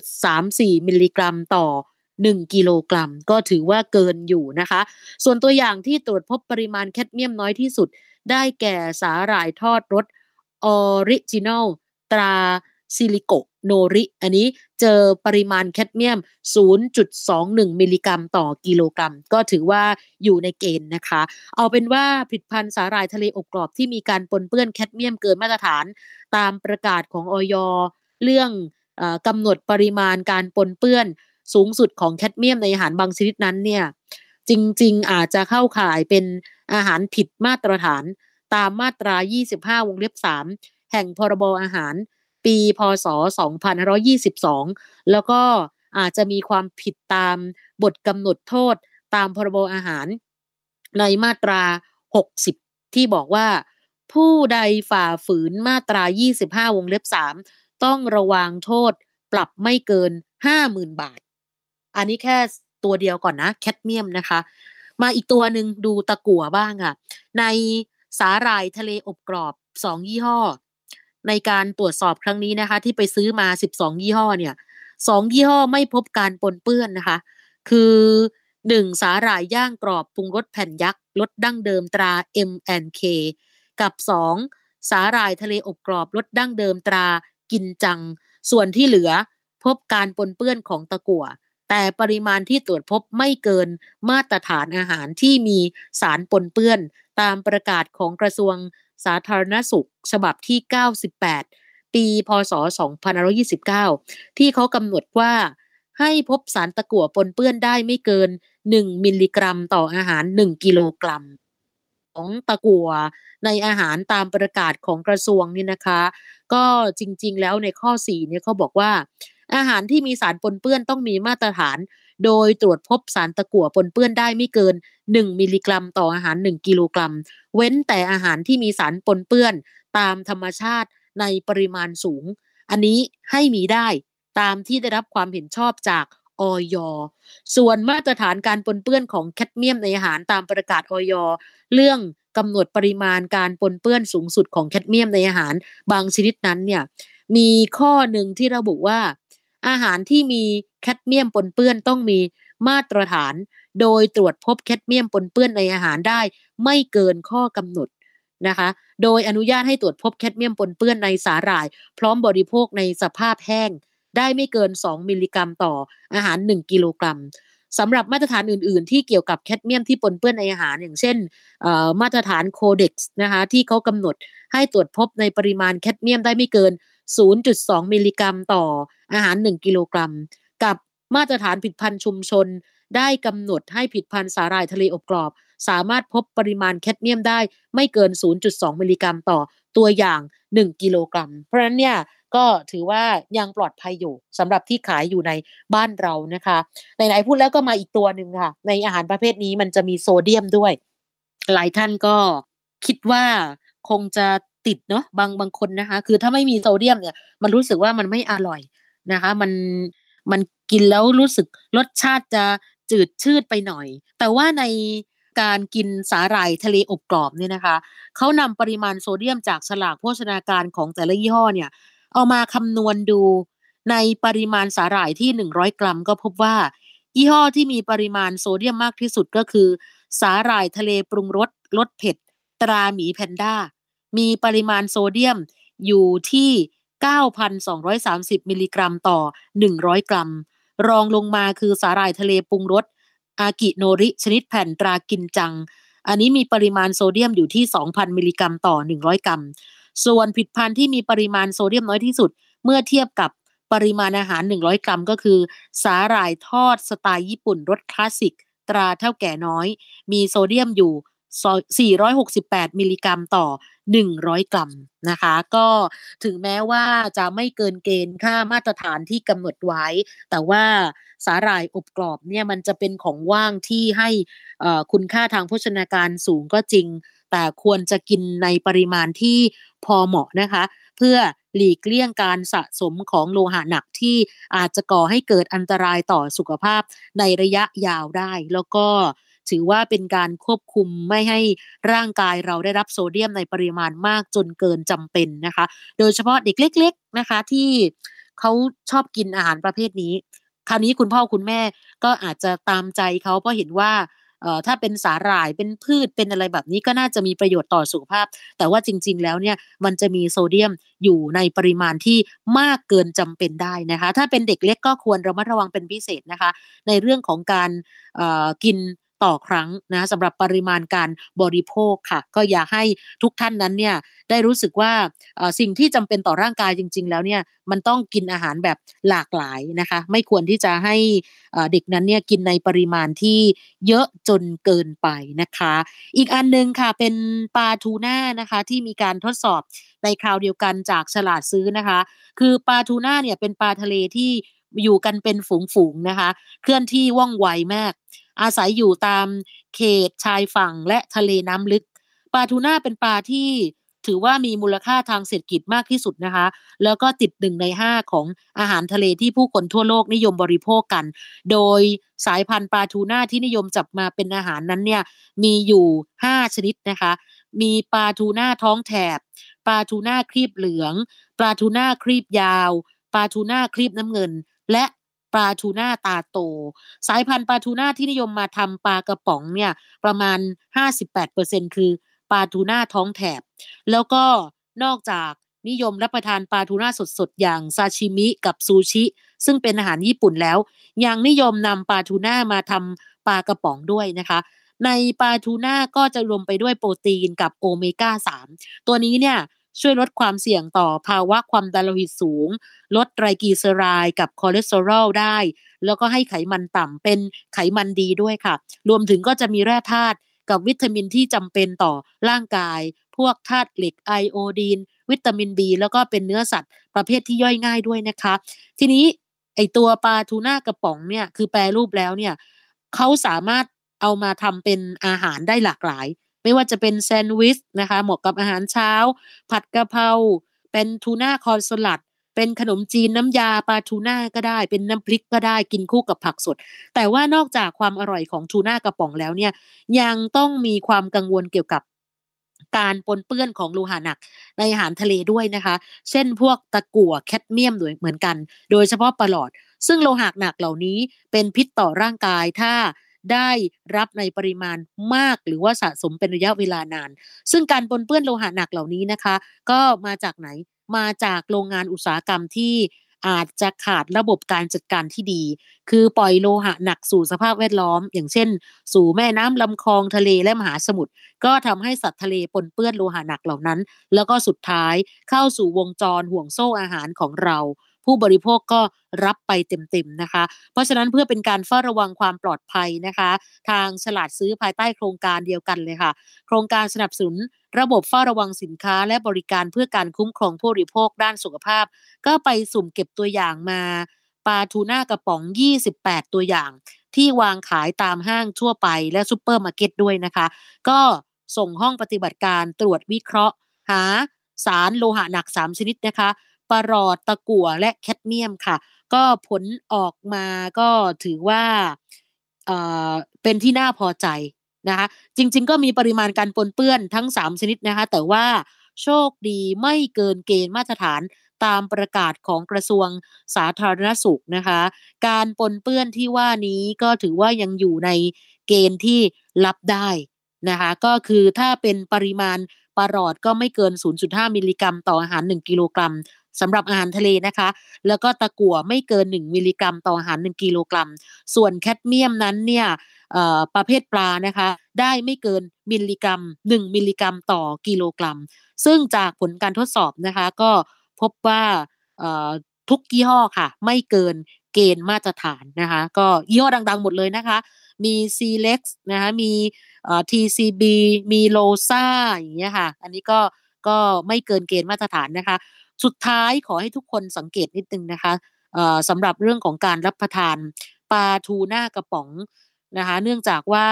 2.34 มิลลิกรัมต่อ 1 กิโลกรัม ก็ถือว่าเกินอยู่นะคะ ส่วนตัวอย่างที่ตรวจพบปริมาณแคดเมียมน้อยที่สุดได้แก่สาหร่ายทอดรส original ตราซีลีโกะ โนริ อันนี้เจอปริมาณแคดเมียม 0.21 มิลลิกรัมต่อกิโลกรัม ก็ถือว่าอยู่ในเกณฑ์นะคะ เอาเป็นว่าผลิตภัณฑ์สาหร่ายทะเลอบกรอบที่มีการปนเปื้อนแคดเมียมเกินมาตรฐาน ตามประกาศของออยเรื่องอกำหนดปริมาณการปนเปื้อนสูงสุดของแคดเมียมในอาหารบางชนิดนั้นเนี่ย จริง ๆ อาจจะเข้าข่ายเป็นอาหารผิดมาตรฐาน ตามมาตรา 25 วงเล็บ 3 แห่งพรบอาหาร ปีพศ 2522 แล้วก็อาจจะมีความผิดตามบทกำหนดโทษตามพรบอาหาร ในมาตรา 60 ที่บอกว่า ผู้ใดฝ่าฝืนมาตรา 25 วงเล็บ 3 ต้องระวางโทษปรับไม่เกิน 50,000 บาท อันนี้แค่ ตัวเดียวก่อนนะแคดเมียมนะคะ มาอีกตัวหนึ่งดูตะกั่วบ้างอะ่ะ ในสาหร่ายทะเลอบกรอบ2ยี่ห้อ ในการตรวจสอบครั้งนี้นะคะ ที่ไปซื้อมา12ยี่ห้อเนี่ยสองยี่ห้อไม่พบการปนเปื้อนนะคะ คือหนึ่งสาหร่ายย่างกรอบปรุงรสแผ่นยักษ์รสดั้งเดิมตรา M&K กับสองสาหร่ายทะเลอบกรอบรสดั้งเดิมตรากินจัง ส่วนที่เหลือพบการปนเปื้อนของตะกั่ว แต่ปริมาณที่ตรวจพบไม่เกินมาตรฐานอาหารที่มีสารปนเปื้อน ตามประกาศของกระทรวงสาธารณสุข ฉบับที่ 98 ปีพศ 2529 ที่เขากำหนดว่าให้พบสารตะกั่วปนเปื้อนได้ไม่เกิน 1 มิลลิกรัมต่ออาหาร 1 กิโลกรัม ของตะกั่วในอาหารตามประกาศของกระทรวงนี่นะคะ ก็จริงๆแล้วในข้อ 4 เนี่ยเขาบอกว่า อาหารที่มีสารปนเปื้อนต้องมีมาตรฐาน โดยตรวจพบสารตะกั่วปนเปื้อนได้ไม่เกิน 1 มิลลิกรัม ต่ออาหาร 1 กิโลกรัม เว้นแต่อาหารที่มีสารปนเปื้อน ตามธรรมชาติในปริมาณสูง อันนี้ให้มีได้ตามที่ได้รับความเห็นชอบจากออยส่วนมาตรฐานการปนเปื้อนของแคดเมียมในอาหารตามประกาศออยเรื่องกำหนดปริมาณการปนเปื้อนสูงสุดของแคดเมียมในอาหารบางชนิดนั้นเนี่ยมีข้อหนึ่งที่ระบุว่า อาหารที่มีแคดเมียมปนเปื้อนต้องมีมาตรฐาน โดยตรวจพบแคดเมียมปนเปื้อนในอาหารได้ ไม่เกินข้อกำหนดนะคะ โดยอนุญาตให้ตรวจพบแคดเมียมปนเปื้อนในสาหร่าย พร้อมบริโภคในสภาพแห้ง ได้ไม่เกิน 2 มิลลิกรัมต่ออาหาร 1 กิโลกรัมสำหรับมาตรฐานอื่น ๆ ที่เกี่ยวกับแคดเมียมที่ปนเปื้อนในอาหาร อย่างเช่นมาตรฐาน Codex นะคะที่เขากำหนดให้ตรวจพบในปริมาณแคดเมียมได้ไม่เกิน 0.2 มิลลิกรัมต่อ อาหาร 1 กิโลกรัม กับมาตรฐานผิดพันธุ์ชุมชน ได้กำหนดให้ผิดพันธุ์สาหร่ายทะเลอบกรอบ สามารถพบปริมาณแคดเมียมได้ไม่เกิน 0.2 มิลลิกรัมต่อตัวอย่าง 1 กิโลกรัม เพราะฉะนั้นเนี่ยก็ถือว่ายังปลอดภัยอยู่สำหรับที่ขายอยู่ในบ้านเรานะคะไหนๆพูดแล้วก็มาอีกตัวหนึ่งค่ะ ในอาหารประเภทนี้มันจะมีโซเดียมด้วย หลายท่านก็คิดว่าคงจะติดเนาะบางบางคนนะคะ คือถ้าไม่มีโซเดียมเนี่ยมันรู้สึกว่ามันไม่อร่อย นะคะ มันมันกินแล้วรู้สึกรสชาติจะจืดชืดไปหน่อย แต่ว่าในการกินสาหร่ายทะเลอบกรอบเนี่ยนะคะเขานำปริมาณโซเดียมจากฉลากโภชนาการของแต่ละยี่ห้อเนี่ย เอามาคำนวณดูในปริมาณสาหร่ายที่ 100 กรัม ก็พบว่า ยี่ห้อที่มีปริมาณโซเดียมมากที่สุดก็คือ สาหร่ายทะเลปรุงรสรสเผ็ด ตราหมีแพนด้า มีปริมาณโซเดียมอยู่ที่ 9,230 มิลลิกรัมต่อ 100 กรัม รองลงมาคือสาหร่ายทะเลปรุงรสอากิโนริ ชนิดแผ่นตรากินจัง อันนี้มีปริมาณโซเดียมอยู่ที่ 2,000 มิลลิกรัมต่อ 100 กรัม ส่วนผิดพันธุ์ที่มีปริมาณโซเดียมน้อยที่สุด เมื่อเทียบกับปริมาณอาหาร 100 กรัมก็คือ สาหร่ายทอดสไตล์ญี่ปุ่นรสคลาสสิก ตราเท่าแก่น้อย มีโซเดียมอยู่ 468 มิลลิกรัมต่อ 100 กรัมนะคะ ก็ถึงแม้ว่าจะไม่เกินเกณฑ์ค่ามาตรฐานที่กำหนดไว้ แต่ว่าสาหร่ายอบกรอบเนี่ยมันจะเป็นของว่างที่ให้คุณค่าทางโภชนาการสูงก็จริง แต่ควรจะกินในปริมาณที่พอเหมาะนะคะ เพื่อหลีกเลี่ยงการสะสมของโลหะหนักที่อาจจะก่อให้เกิดอันตรายต่อสุขภาพในระยะยาวได้ แล้วก็ ถือว่าเป็นการควบคุมไม่ให้ร่างกายเราได้รับโซเดียมในปริมาณมากจนเกินจำเป็นนะคะ โดยเฉพาะเด็กเล็ก ๆนะคะที่เขาชอบกินอาหารประเภทนี้ คราวนี้คุณพ่อคุณแม่ก็อาจจะตามใจเขาเพราะเห็นว่าถ้าเป็นสาหร่ายเป็นพืชเป็นอะไรแบบนี้ก็น่าจะมีประโยชน์ต่อสุขภาพ แต่ว่าจริง ๆ แล้วเนี่ยมันจะมีโซเดียมอยู่ในปริมาณที่มากเกินจำเป็นได้นะคะ ถ้าเป็นเด็กเล็กก็ควรระมัดระวังเป็นพิเศษนะคะ ในเรื่องของการกิน ต่อครั้งนะสำหรับปริมาณการบริโภคค่ะ ก็อยากให้ทุกท่านนั้นเนี่ยได้รู้สึกว่าสิ่งที่จำเป็นต่อร่างกายจริง ๆ แล้วเนี่ยมันต้องกินอาหารแบบหลากหลายนะคะ ไม่ควรที่จะให้เด็กนั้นเนี่ยกินในปริมาณที่เยอะจนเกินไปนะคะ อีกอันนึงค่ะเป็นปลาทูน่านะคะที่มีการทดสอบในคราวเดียวกันจากฉลาดซื้อนะคะ คือปลาทูน่าเนี่ยเป็นปลาทะเลที่ อยู่กันเป็นฝูงๆนะคะ เคลื่อนที่ว่องไวมาก อาศัยอยู่ตามเขตชายฝั่งและทะเลน้ำลึก ปลาทูน่าเป็นปลาที่ถือว่ามีมูลค่าทางเศรษฐกิจมากที่สุดนะคะ แล้วก็ติดหนึ่งในห้าของอาหารทะเลที่ผู้คนทั่วโลกนิยมบริโภคกัน โดยสายพันธุ์ปลาทูน่าที่นิยมจับมาเป็นอาหารนั้นเนี่ยมีอยู่ห้าชนิดนะคะ มีปลาทูน่าท้องแถบ ปลาทูน่าครีบเหลือง ปลาทูน่าครีบยาว ปลาทูน่าครีบน้ำเงิน และปลาทูน่าตาโต สายพันธุ์ปลาทูน่าที่นิยมมาทำปลากระป๋องเนี่ยประมาณ 58%คือปลาทูน่าท้องแถบ แล้วก็นอกจากนิยมรับประทานปลาทูน่าสดๆ อย่างซาชิมิกับซูชิ ซึ่งเป็นอาหารญี่ปุ่นแล้ว ยังนิยมนำปลาทูน่ามาทำปลากระป๋องด้วยนะคะ ในปลาทูน่าก็จะรวมไปด้วยโปรตีนกับโอเมก้า 3 ตัวนี้เนี่ย ช่วยลดความเสี่ยงต่อภาวะความดันโลหิตสูง ลดไตรกลีเซอไรด์กับคอเลสเตอรอลได้ แล้วก็ให้ไขมันต่ำเป็นไขมันดีด้วยค่ะ รวมถึงก็จะมีแร่ธาตุกับวิตามินที่จำเป็นต่อร่างกาย พวกธาตุเหล็กไอโอดีน วิตามินบีแล้วก็เป็นเนื้อสัตว์ประเภทที่ย่อยง่ายด้วยนะคะ ทีนี้ไอตัวปลาทูน่ากระป๋องเนี่ยคือแปรรูปแล้วเนี่ยเขาสามารถเอามาทำเป็นอาหารได้หลากหลาย ไม่ว่าจะเป็นแซนด์วิชนะคะเหมาะกับอาหารเช้า ผัดกะเพราเป็นทูน่าคอนสลัด เป็นขนมจีนน้ำยาปลาทูน่าก็ได้ เป็นน้ำพริกก็ได้กินคู่กับผักสด แต่ว่านอกจากความอร่อยของทูน่ากระป๋องแล้วเนี่ยยังต้องมีความกังวลเกี่ยวกับการปนเปื้อนของโลหะหนักในอาหารทะเลด้วยนะคะ เช่นพวกตะกั่วแคดเมียมด้วยเหมือนกัน โดยเฉพาะปลอด ซึ่งโลหะหนักเหล่านี้เป็นพิษต่อร่างกายถ้า ได้รับในปริมาณมากหรือว่าสะสมเป็นระยะเวลานาน ซึ่งการปนเปื้อนโลหะหนักเหล่านี้นะคะ ก็มาจากไหนมาจากโรงงานอุตสาหกรรมที่อาจจะขาดระบบการจัดการที่ดี คือปล่อยโลหะหนักสู่สภาพแวดล้อม อย่างเช่น สู่แม่น้ำลำคลองทะเลและมหาสมุทร ก็ทำให้สัตว์ทะเลปนเปื้อนโลหะหนักเหล่านั้น แล้วก็สุดท้ายเข้าสู่วงจรห่วงโซ่อาหารของเรา ผู้บริโภคก็รับไปเต็มๆนะคะ เพราะฉะนั้นเพื่อเป็นการเฝ้าระวังความปลอดภัยนะคะ ทางฉลาดซื้อภายใต้โครงการเดียวกันเลยค่ะ โครงการสนับสนุนระบบเฝ้าระวังสินค้าและบริการเพื่อการคุ้มครองผู้บริโภคด้านสุขภาพ ก็ไปสุ่มเก็บตัวอย่างมาปลาทูน่ากระป๋อง 28 ตัวอย่าง ที่วางขายตามห้างทั่วไปและซูเปอร์มาร์เก็ตด้วยนะคะ ก็ส่งห้องปฏิบัติการตรวจวิเคราะห์ หาสารโลหะหนัก 3 ชนิดนะคะ ปรอทตะกั่วและแคดเมียมค่ะ ก็ผลออกมาก็ถือว่าเอ่อเป็นที่น่าพอใจนะคะ จริง ๆ ก็มีปริมาณการปนเปื้อนทั้ง 3 ชนิดนะคะ แต่ว่าโชคดีไม่เกินเกณฑ์มาตรฐานตามประกาศของกระทรวงสาธารณสุขนะคะ การปนเปื้อนที่ว่านี้ก็ถือว่ายังอยู่ในเกณฑ์ที่รับได้นะคะ ก็คือถ้าเป็นปริมาณปลารอดก็ไม่เกิน 0.5 มิลลิกรัม ต่ออาหาร 1 กิโลกรัม สำหรับอาหารทะเลนะคะ แล้วก็ตะกั่วไม่เกิน 1 มิลลิกรัม ต่ออาหาร 1 กิโลกรัม ส่วนแคดเมียมนั้นเนี่ยประเภทปลานะคะ ได้ไม่เกินมิลลิกรัม 1 มิลลิกรัม ต่อกิโลกรัม ซึ่งจากผลการทดสอบนะคะ ก็พบว่าทุกยี่ห้อค่ะ ไม่เกินเกณฑ์มาตรฐานนะคะ ก็ยี่ห้อดังๆ หมดเลยนะคะ มี c l e x นะคะมี TCB มีโลซ่าอย่างเงี้ยค่ะ อันนี้ก็ก็ไม่เกินเกณฑ์มาตรฐานนะคะ สุดท้ายขอให้ทุกคนสังเกตนิดนึงนะคะสำหรับเรื่องของการรับประทานปลาทูน่ากระป๋องนะคะเนื่องจากว่า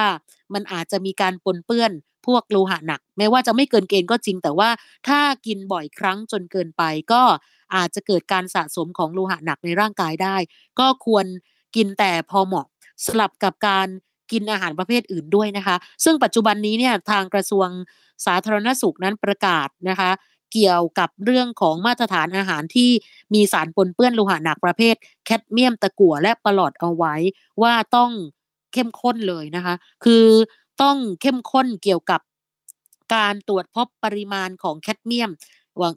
มันอาจจะมีการปนเปื้อนพวกโลหะหนัก แม้ว่าจะไม่เกินเกณฑ์ก็จริง แต่ว่าถ้ากินบ่อยครั้งจนเกินไป ก็อาจจะเกิดการสะสมของโลหะหนักในร่างกายได้ ก็ควรกินแต่พอเหมาะสลับกับการกินอาหารประเภทอื่นด้วยนะคะ ซึ่งปัจจุบันนี้เนี่ยทางกระทรวงสาธารณสุขนั้นประกาศนะคะ เกี่ยวกับเรื่องของมาตรฐานอาหารที่มีสารปนเปื้อนโลหะหนักประเภท แคดเมียมตะกั่วและปลอดเอาไว้ว่าต้องเข้มข้นเลยนะคะ คือต้องเข้มข้นเกี่ยวกับการตรวจพบปริมาณของแคดเมียม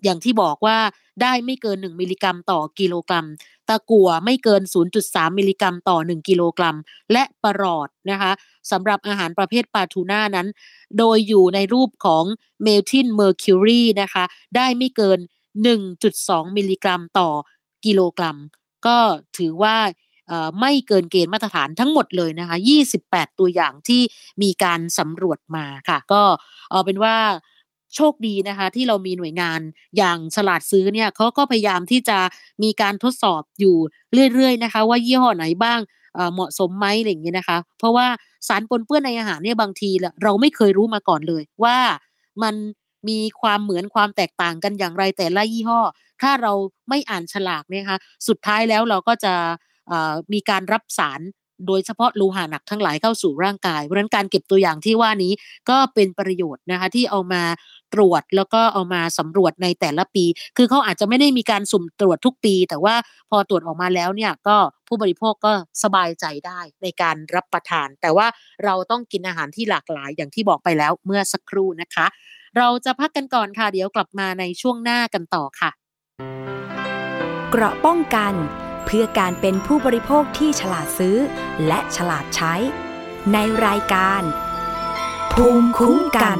อย่างที่บอกว่าได้ไม่เกิน 1 มิลลิกรัมต่อกิโลกรัม ตะกั่วไม่เกิน 0.3 มิลลิกรัมต่อ 1 กิโลกรัม และปรอดนะคะสำหรับอาหารประเภทปลาทูน่านั้น โดยอยู่ในรูปของmethyl mercury นะคะได้ไม่เกิน 1.2 มิลลิกรัมต่อกิโลกรัม ก็ถือว่าไม่เกินเกณฑ์มาตรฐานทั้งหมดเลยนะคะ 28 ตัวอย่างที่มีการสำรวจมาค่ะ ก็เอาเป็นว่า โชคดีนะคะที่เรามีหน่วยงานอย่างฉลาดซื้อเนี่ยเขาก็พยายามที่จะมีการทดสอบอยู่เรื่อยๆนะคะ ว่ายี่ห้อไหนบ้างเหมาะสมไหมอะไรอย่างเงี้ยนะคะ เพราะว่าสารปนเปื้อนในอาหารเนี่ยบางทีเราไม่เคยรู้มาก่อนเลย ว่ามันมีความเหมือนความแตกต่างกันอย่างไรแต่ละยี่ห้อ ถ้าเราไม่อ่านฉลากเนี่ยคะสุดท้ายแล้วเราก็จะมีการรับสารโดยเฉพาะโลหะหนักทั้งหลายเข้าสู่ร่างกาย เพราะฉะนั้นการเก็บตัวอย่างที่ว่านี้ก็เป็นประโยชน์นะคะที่เอามา ตรวจแล้วก็เอามาสำรวจในแต่ละปี คือเขาอาจจะไม่ได้มีการสุ่มตรวจทุกปี แต่ว่าพอตรวจออกมาแล้วเนี่ยก็ผู้บริโภคก็สบายใจได้ในการรับประทาน แต่ว่าเราต้องกินอาหารที่หลากหลายอย่างที่บอกไปแล้วเมื่อสักครู่นะคะ เราจะพักกันก่อนค่ะเดี๋ยวกลับมาในช่วงหน้ากันต่อค่ะ เกราะป้องกันเพื่อการเป็นผู้บริโภคที่ฉลาดซื้อ และฉลาดใช้ ในรายการ ภูมิคุ้มกัน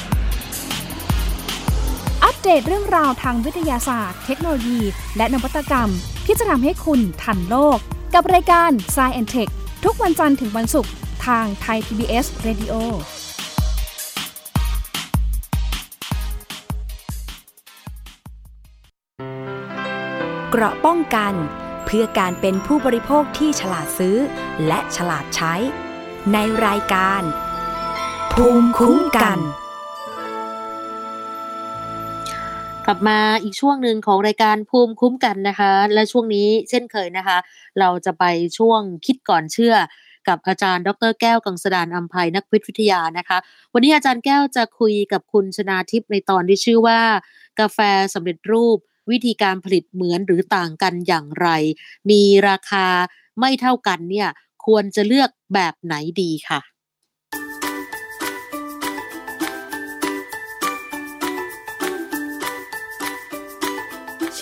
ป เดตเรื่องราวทางวิทยาศาสตร์ เทคโนโลยี และนวัตกรรม ที่จะทำให้คุณทันโลก กับรายการ s c i e n Tech ทุกวันจันทร์ถึงวันศุกร์ทางไทย PBS Radio เกราะป้องกันเพื่อการเป็นผู้บริโภคที่ฉลาดซื้อ และฉลาดใช้ ในรายการ ภูมิคุ้มกัน ลับมาอีกช่วงหนึ่งของรายการภูมิคุ้มกันนะคะ และช่วงนี้เช่นเคยนะคะ เราจะไปช่วงคิดก่อนเชื่อกับอาจารย์ดรแก้วกังสดานอัมภัยนักวิทยานะคะ วันนี้อาจารย์แก้วจะคุยกับคุณชนาทิพย์ในตอนที่ชื่อว่า กาแฟสำเร็จรูป วิธีการผลิตเหมือนหรือต่างกันอย่างไร มีราคาไม่เท่ากันเนี่ย ควรจะเลือกแบบไหนดีค่ะ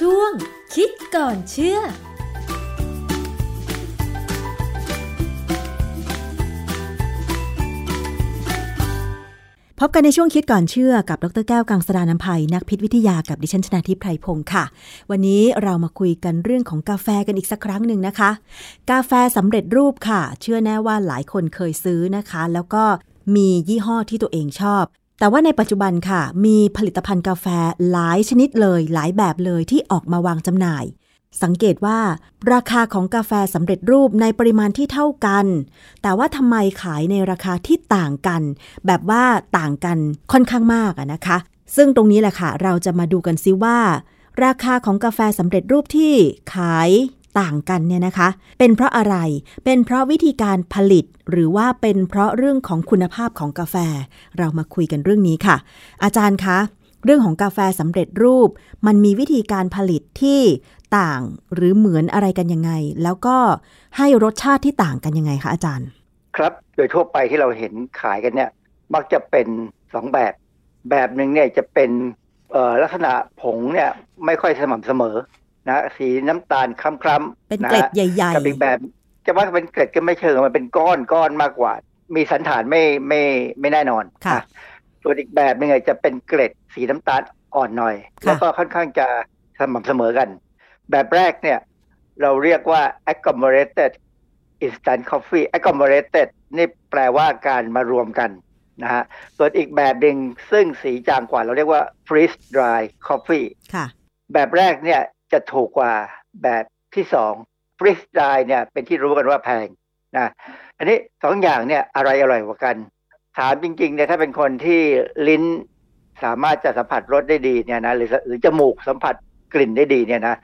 ช่วง คิดก่อนเชื่อพบกันในช่วงคิดก่อนเชื่อกับดรแก้วกังสดานนภัยนักพิษวิทยากับดิฉันชนาทิพไพรพงศ์ค่ะ วันนี้เรามาคุยกันเรื่องของกาแฟกันอีกสักครั้งหนึ่งนะคะ กาแฟสำเร็จรูปค่ะ เชื่อแน่ว่าหลายคนเคยซื้อนะคะ แล้วก็มียี่ห้อที่ตัวเองชอบ แต่ว่าในปัจจุบันค่ะ มีผลิตภัณฑ์กาแฟหลายชนิดเลย หลายแบบเลยที่ออกมาวางจำหน่าย สังเกตว่าราคาของกาแฟสำเร็จรูปในปริมาณที่เท่ากัน แต่ว่าทำไมขายในราคาที่ต่างกัน แบบว่าต่างกันค่อนข้างมากะนะคะ ซึ่งตรงนี้แหละค่ะ เราจะมาดูกันซิว่า ราคาของกาแฟสำเร็จรูปที่ขาย ต่างกันเนี่ยนะคะ เป็นเพราะอะไร เป็นเพราะวิธีการผลิต หรือว่าเป็นเพราะเรื่องของคุณภาพของกาแฟ เรามาคุยกันเรื่องนี้ค่ะ อาจารย์คะ เรื่องของกาแฟสำเร็จรูป มันมีวิธีการผลิตที่ต่างหรือเหมือนอะไรกันยังไง แล้วก็ให้รสชาติที่ต่างกันยังไงคะอาจารย์ ครับโดยทั่วไปที่เราเห็นขายกันเนี่ยมักจะเป็นสองแบบ แบบหนึ่งเนี่ยจะเป็นลักษณะผงเนี่ยไม่ค่อยสม่ำเสมอ นะสีน้ำตาลคล้ำๆเป็นเกล็ดนะใหญ่กับอีกแบบจะว่าเป็นเกล็ดก็ไม่เชิงมันเป็นก้อนก้อนมากกว่า มีสันฐานไม่ไม่ไม่แน่นอนค่ะนส่วนอีกแบบหนึงเนี่ยจะเป็นเกล็ดสีน้ำตาลอ่อนหน่อยค่ะแล้วก็ค่อนข้างจะสม่ำเสมอกัน แบบแรกเนี่ย เราเรียกว่า agglomerated instant coffee agglomerated นี่แปลว่าการมารวมกันนะฮะส่วนอีกแบบหนึ่งซึ่งสีจางกว่าเราเรียกว่า freeze dry coffee ๆค่ะ แบบแรกเนี่ย จะถูกกว่าแบบที่สองฟรีสไตล์เนี่ยเป็นที่รู้กันว่าแพงนะอันนี้สองอย่างเนี่ยอะไรอร่อยกว่ากัน ถามจริงๆเนี่ยถ้าเป็นคนที่ลิ้นสามารถจะสัมผัสรสได้ดีเนี่ยนะหรือหรือจมูกสัมผัสกลิ่นได้ดีเนี่ยนะ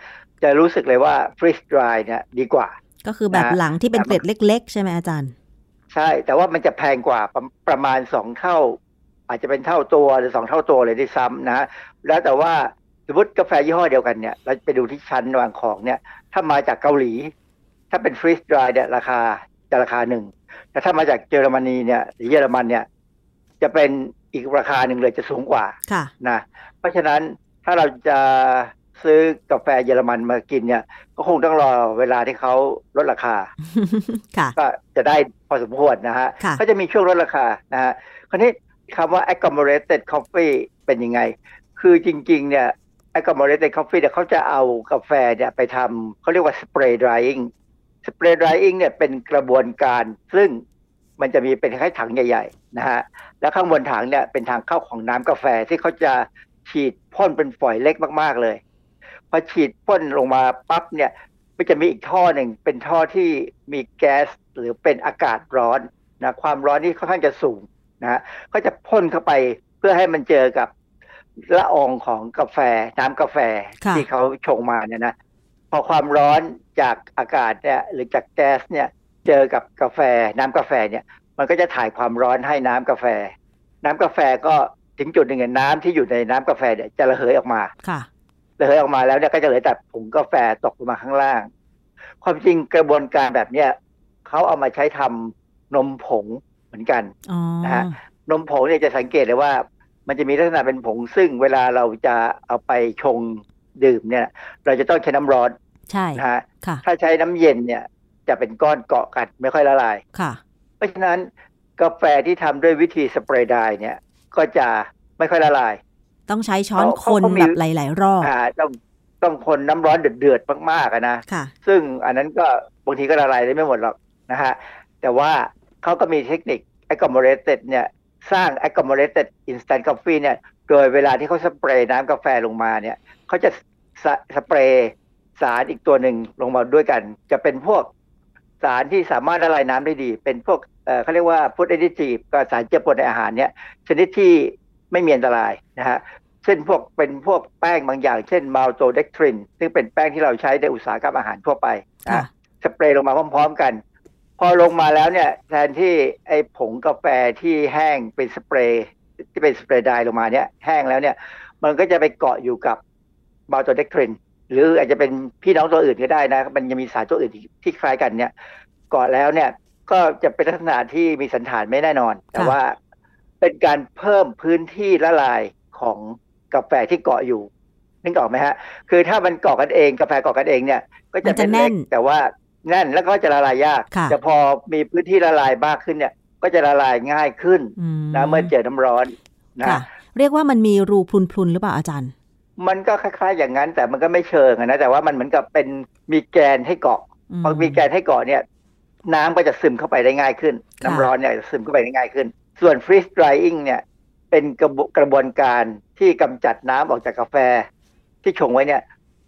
จะรู้สึกเลยว่าฟรีสไตล์เนี่ยดีกว่า ก็คือแบบนะหลังที่เป็นเกล็ดเล็ก ๆ ใช่ไหมอาจารย์ ใช่ แต่ว่ามันจะแพงกว่าประประมาณสองเท่า อาจจะเป็นเท่าตัวหรือสองเท่าตัวเลยด้วยซ้ำนะแล้วแต่ว่า สมมติกาแฟยี่ห้อเดียวกันเนี่ยเราไปดูที่ชั้นวางของเนี่ย ถ้ามาจากเกาหลี ถ้าเป็นฟรีสดรายเนี่ยราคาจะราคาหนึ่งแต่ถ้ามาจากเยอรมนีเนี่ยหรือเยอรมันเนี่ย จะเป็นอีกราคาหนึ่งเลยจะสูงกว่าค่ะนะเพราะฉะนั้นถ้าเราจะซื้อกาแฟเยอรมันมากินเนี่ย ก็คงต้องรอเวลาที่เขาลดราคาค่ะก็จะได้พอสมควรนะฮะค่ะก็จะมีช่วงลดราคานะฮะคราวนี้คำว่า agglomerated coffee เป็นยังไง คือจริง ๆ เนี่ย agglomerated coffee เนี่ยเขาจะเอากาแฟเนี่ยไปทำเขาเรียกว่า spray drying spray drying เนี่ยเป็นกระบวนการซึ่งมันจะมีเป็นคล้ายถังใหญ่ๆนะฮะแล้วข้างบนถังเนี่ยเป็นทางเข้าของน้ำกาแฟที่เขาจะฉีดพ่นเป็นฝอยเล็กมากๆเลยพอฉีดพ่นลงมาปั๊บเนี่ยมันจะมีอีกท่อหนึ่งเป็นท่อที่มีแก๊สหรือเป็นอากาศร้อนนะความร้อนนี่ค่อนข้างจะสูงนะฮะก็จะพ่นเข้าไปเพื่อให้มันเจอกับ ละอองของกาแฟน้ำกาแฟค่ะที่เขาชงมาเนี่ยนะพอความร้อนจากอากาศเนี่ยหรือจากแก๊สเนี่ยเจอกับกาแฟน้ำกาแฟเนี่ย มันก็จะถ่ายความร้อนให้น้ำกาแฟ น้ำกาแฟก็ถึงจุดหนึ่งเนี่ยน้ำที่อยู่ในน้ำกาแฟเนี่ยจะระเหยออกมาค่ะระเหยออกมาแล้วเนี่ยก็จะเหลือแต่ผงกาแฟตกลงมาข้างล่าง ความจริงกระบวนการแบบเนี้ยเขาเอามาใช้ทำนมผงเหมือนกันอ๋อนะฮะนมผงเนี่ยจะสังเกตเลยว่า มันจะมีลักษณะเป็นผงซึ่งเวลาเราจะเอาไปชงดื่มเนี่ย เราจะต้องใช้น้ำร้อนใช่นะฮะค่ะถ้าใช้น้ำเย็นเนี่ย จะเป็นก้อนเกาะกันไม่ค่อยละลายค่ะ เพราะฉะนั้นกาแฟที่ทำด้วยวิธีสเปรย์ไดร์เนี่ย ก็จะไม่ค่อยละลาย ต้องใช้ช้อนเขาคเขานเขามีแบบหลาย ๆ รอบอ่าต้องต้องคนน้ำร้อนเดือดๆมากๆอะนะค่ะ ซึ่งอันนั้นก็บางทีก็ละลายได้ไม่หมดหรอกนะฮะแต่ว่าเขาก็มีเทคนิค agglomerated เนี่ย สร้าง agglomerated instant coffee เนี่ย โดยเวลาที่เขาสเปรย์น้ำกาแฟลงมาเนี่ยเขาจะสสเปรย์สารอีกตัวหนึ่งลงมาด้วยกัน จะเป็นพวกสารที่สามารถละลายน้ำได้ดี เป็นพวกเอ่อเขาเรียกว่าฟูดเอดิจีฟก็สารเจือปนในอาหารเนี่ย ชนิดที่ไม่มีอันตรายนะฮะเช่นพวกเป็นพวกแป้งบางอย่าง เช่นมาลโตเดกทริน ซึ่งเป็นแป้งที่เราใช้ในอุตสาหกรรมอาหารทั่วไปนะค่ะสเปรย์ลงมาพร้อม ๆ กัน พอลงมาแล้วเนี่ยแทนที่ไอ้ผงกาแฟที่แห้งเป็นสเปรย์ที่เป็น spray dry ลงมาเนี่ยแห้งแล้วเนี่ย มันก็จะไปเกาะอยู่กับ maltodextrin หรืออาจจะเป็นพี่น้องตัวอื่นก็ได้นะ มันยังมีสารตัวอื่นที่ที่คล้ายกันเนี่ยเกาะแล้วเนี่ยก็จะเป็นลักษณะที่มีสัณฐานไม่แน่นอน แต่ว่าเป็นการเพิ่มพื้นที่ละลายของกาแฟที่เกาะอยู่นึกออกไหมฮะ คือถ้ามันเกาะกันเองกาแฟเกาะกันเองเนี่ย ก็จะเป็นมันจะแน่เล็กนแต่ว่า แน่นแล้วก็จะละลายยากค่ะแต่พอมีพื้นที่ละลายมากขึ้นเนี่ย ก็จะละลายง่ายขึ้นอืมนะเมื่อเจอน้ำร้อนนะค่ะเรียกว่ามันมีรูพรุนๆหรือเปล่าอาจารย์ มันก็คล้าย ๆ อย่างนั้นแต่มันก็ไม่เชิงอะนะแต่ว่ามันเหมือนกับเป็นมีแกนให้เกาะอืมพอมีแกนให้เกาะเนี่ย น้ำก็จะซึมเข้าไปได้ง่ายขึ้นค่ะน้ำร้อนเนี่ยจะซึมเข้าไปได้ง่ายขึ้น ส่วน freeze drying เนี่ย เป็นกระบกระบวนการที่กำจัดน้ำออกจากกาแฟ ที่ชงไว้เนี่ย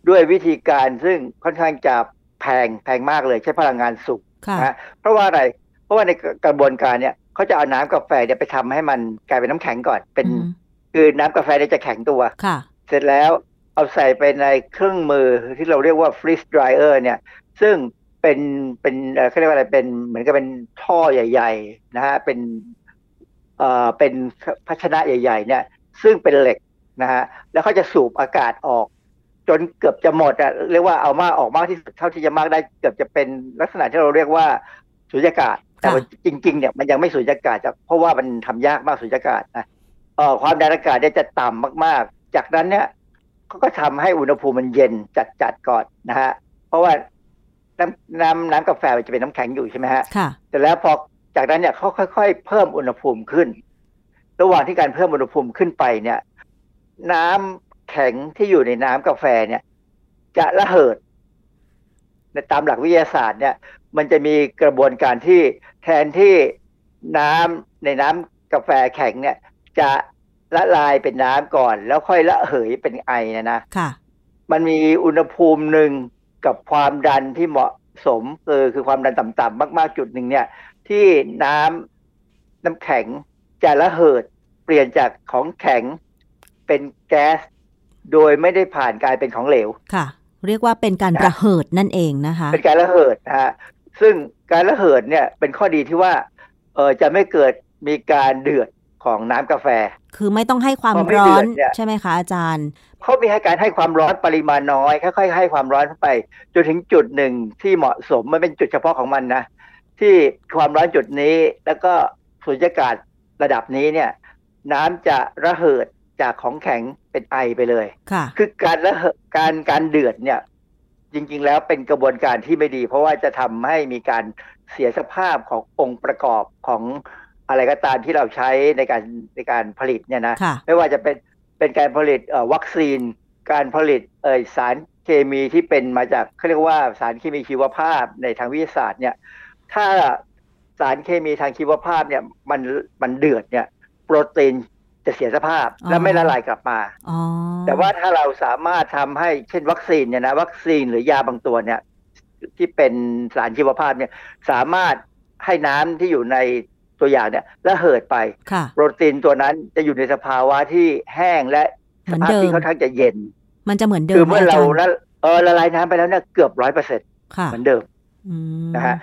ด้วยวิธีการซึ่งค่อนข้างจะ แพงแพงมากเลยใช้พลังงานสูงค่ะนะฮะเพราะว่าอะไร เพราะว่าในกระบวนการเนี่ยเขาจะเอาน้ำกาแฟเนี่ยไปทำให้มันกลายเป็นน้ำแข็งก่อนเป็นอืมคือน้ำกาแฟเนี่ยจะแข็งตัวค่ะ เสร็จแล้วเอาใส่ไปในเครื่องมือที่เราเรียกว่า freeze dryer เนี่ย ซึ่งเป็นเป็นเอ่อเขาเรียกว่าอะไรเป็นเหมือนกับเป็นท่อใหญ่ ๆ นะฮะเป็นเอ่อเป็นภาชนะใหญ่ ๆ เนี่ย ซึ่งเป็นเหล็กนะฮะแล้วเขาจะสูบอากาศออก จนเกือบจะหมดอะเรียกว่าเอามากออกมากที่สุดเท่าที่จะมากได้เกือบจะเป็นลักษณะที่เราเรียกว่าสุญญากาศ แต่ว่าจริงๆเนี่ยมันยังไม่สุญญากาศจากเพราะว่ามันทำยากมากสุญญากาศนะเอ่อความดันอากาศเนี่ยจะต่ำมากๆ จากนั้นเนี่ยเขาก็ทำให้อุณหภูมิมันเย็นจัดๆก่อนนะฮะเพราะว่าน้ำน้ำน้ำกาแฟมันจะเป็นน้ำแข็งอยู่ใช่ไหมฮะค่ะแต่แล้วพอจากนั้นเนี่ยเขาค่อย ๆ เพิ่มอุณหภูมิขึ้น ระหว่างที่การเพิ่มอุณหภูมิขึ้นไปเนี่ย น้ำ แข็งที่อยู่ในน้ำกาแฟเนี่ย จะระเหิดในตามหลักวิทยาศาสตร์เนี่ย มันจะมีกระบวนการที่แทนที่น้ำในน้ำกาแฟแข็งเนี่ย จะละลายเป็นน้ำก่อน แล้วค่อยละเหยเป็นไอเนะนะค่ะ มันมีอุณหภูมิหนึ่งกับความดันที่เหมาะสมเออคือความดันต่ำๆมากๆจุดหนึ่งเนี่ย ที่น้ำน้ำแข็งจะระเหิดเปลี่ยนจากของแข็งเป็นแก๊ส โดยไม่ได้ผ่านกลายเป็นของเหลวค่ะ เรียกว่าเป็นการระเหิดนั่นเองนะคะ เป็นการระเหิดนะฮะซึ่งการระเหิดเนี่ยเป็นข้อดีที่ว่าเออจะไม่เกิดมีการเดือดของน้ำกาแฟ คือไม่ต้องให้ความพอไม่ร้อนเดือดเนี่ยใช่ไหมคะอาจารย์เขามีให้การให้ความร้อนปริมาณน้อยค่อยๆให้ความร้อนเข้าไปจนถึงจุดหนึ่งที่เหมาะสมมันเป็นจุดเฉพาะของมันนะที่ความร้อนจุดนี้แล้วก็สุญญากาศระดับนี้เนี่ย น้ำจะระเหิดจากของแข็ง เป็นไอไปเลยค่ะคือการระเหิดการการเดือดเนี่ย จริง ๆ แล้วเป็นกระบวนการที่ไม่ดี เพราะว่าจะทำให้มีการเสียสภาพขององค์ประกอบของอะไรก็ตามที่เราใช้ในการในการผลิตเนี่ยนะค่ะไม่ว่าจะเป็นเป็นการผลิตเอ่อวัคซีน การผลิตเอ่อสารเคมีที่เป็นมาจากเขาเรียกว่าสารเคมีชีวภาพในทางวิทยาศาสตร์เนี่ย ถ้าสารเคมีทางชีวภาพเนี่ยมันมันเดือดเนี่ย โปรตีน จะเสียสภาพอ๋อและไม่ละลายกลับมาอ๋อแต่ว่าถ้าเราสามารถทำให้เช่นวัคซีนเนี่ยนะวัคซีนหรือยาบางตัวเนี่ยที่เป็นสารชีวภาพเนี่ยสามารถให้น้ำที่อยู่ในตัวอย่างเนี่ยระเหิดไปค่ะโปรตีนตัวนั้นจะอยู่ในสภาวะที่แห้งและเหสมือนภาพเดิมที่ค่อนข้างจะเย็น มันจะเหมือนเดิคืมอเมื่อไหเราจย์ละเออละลายน้ำไปแล้วเนี่ยเกือบร้อยเปอร์เซ็นต์ค่ะเหมือนเดิมอืมนะฮะ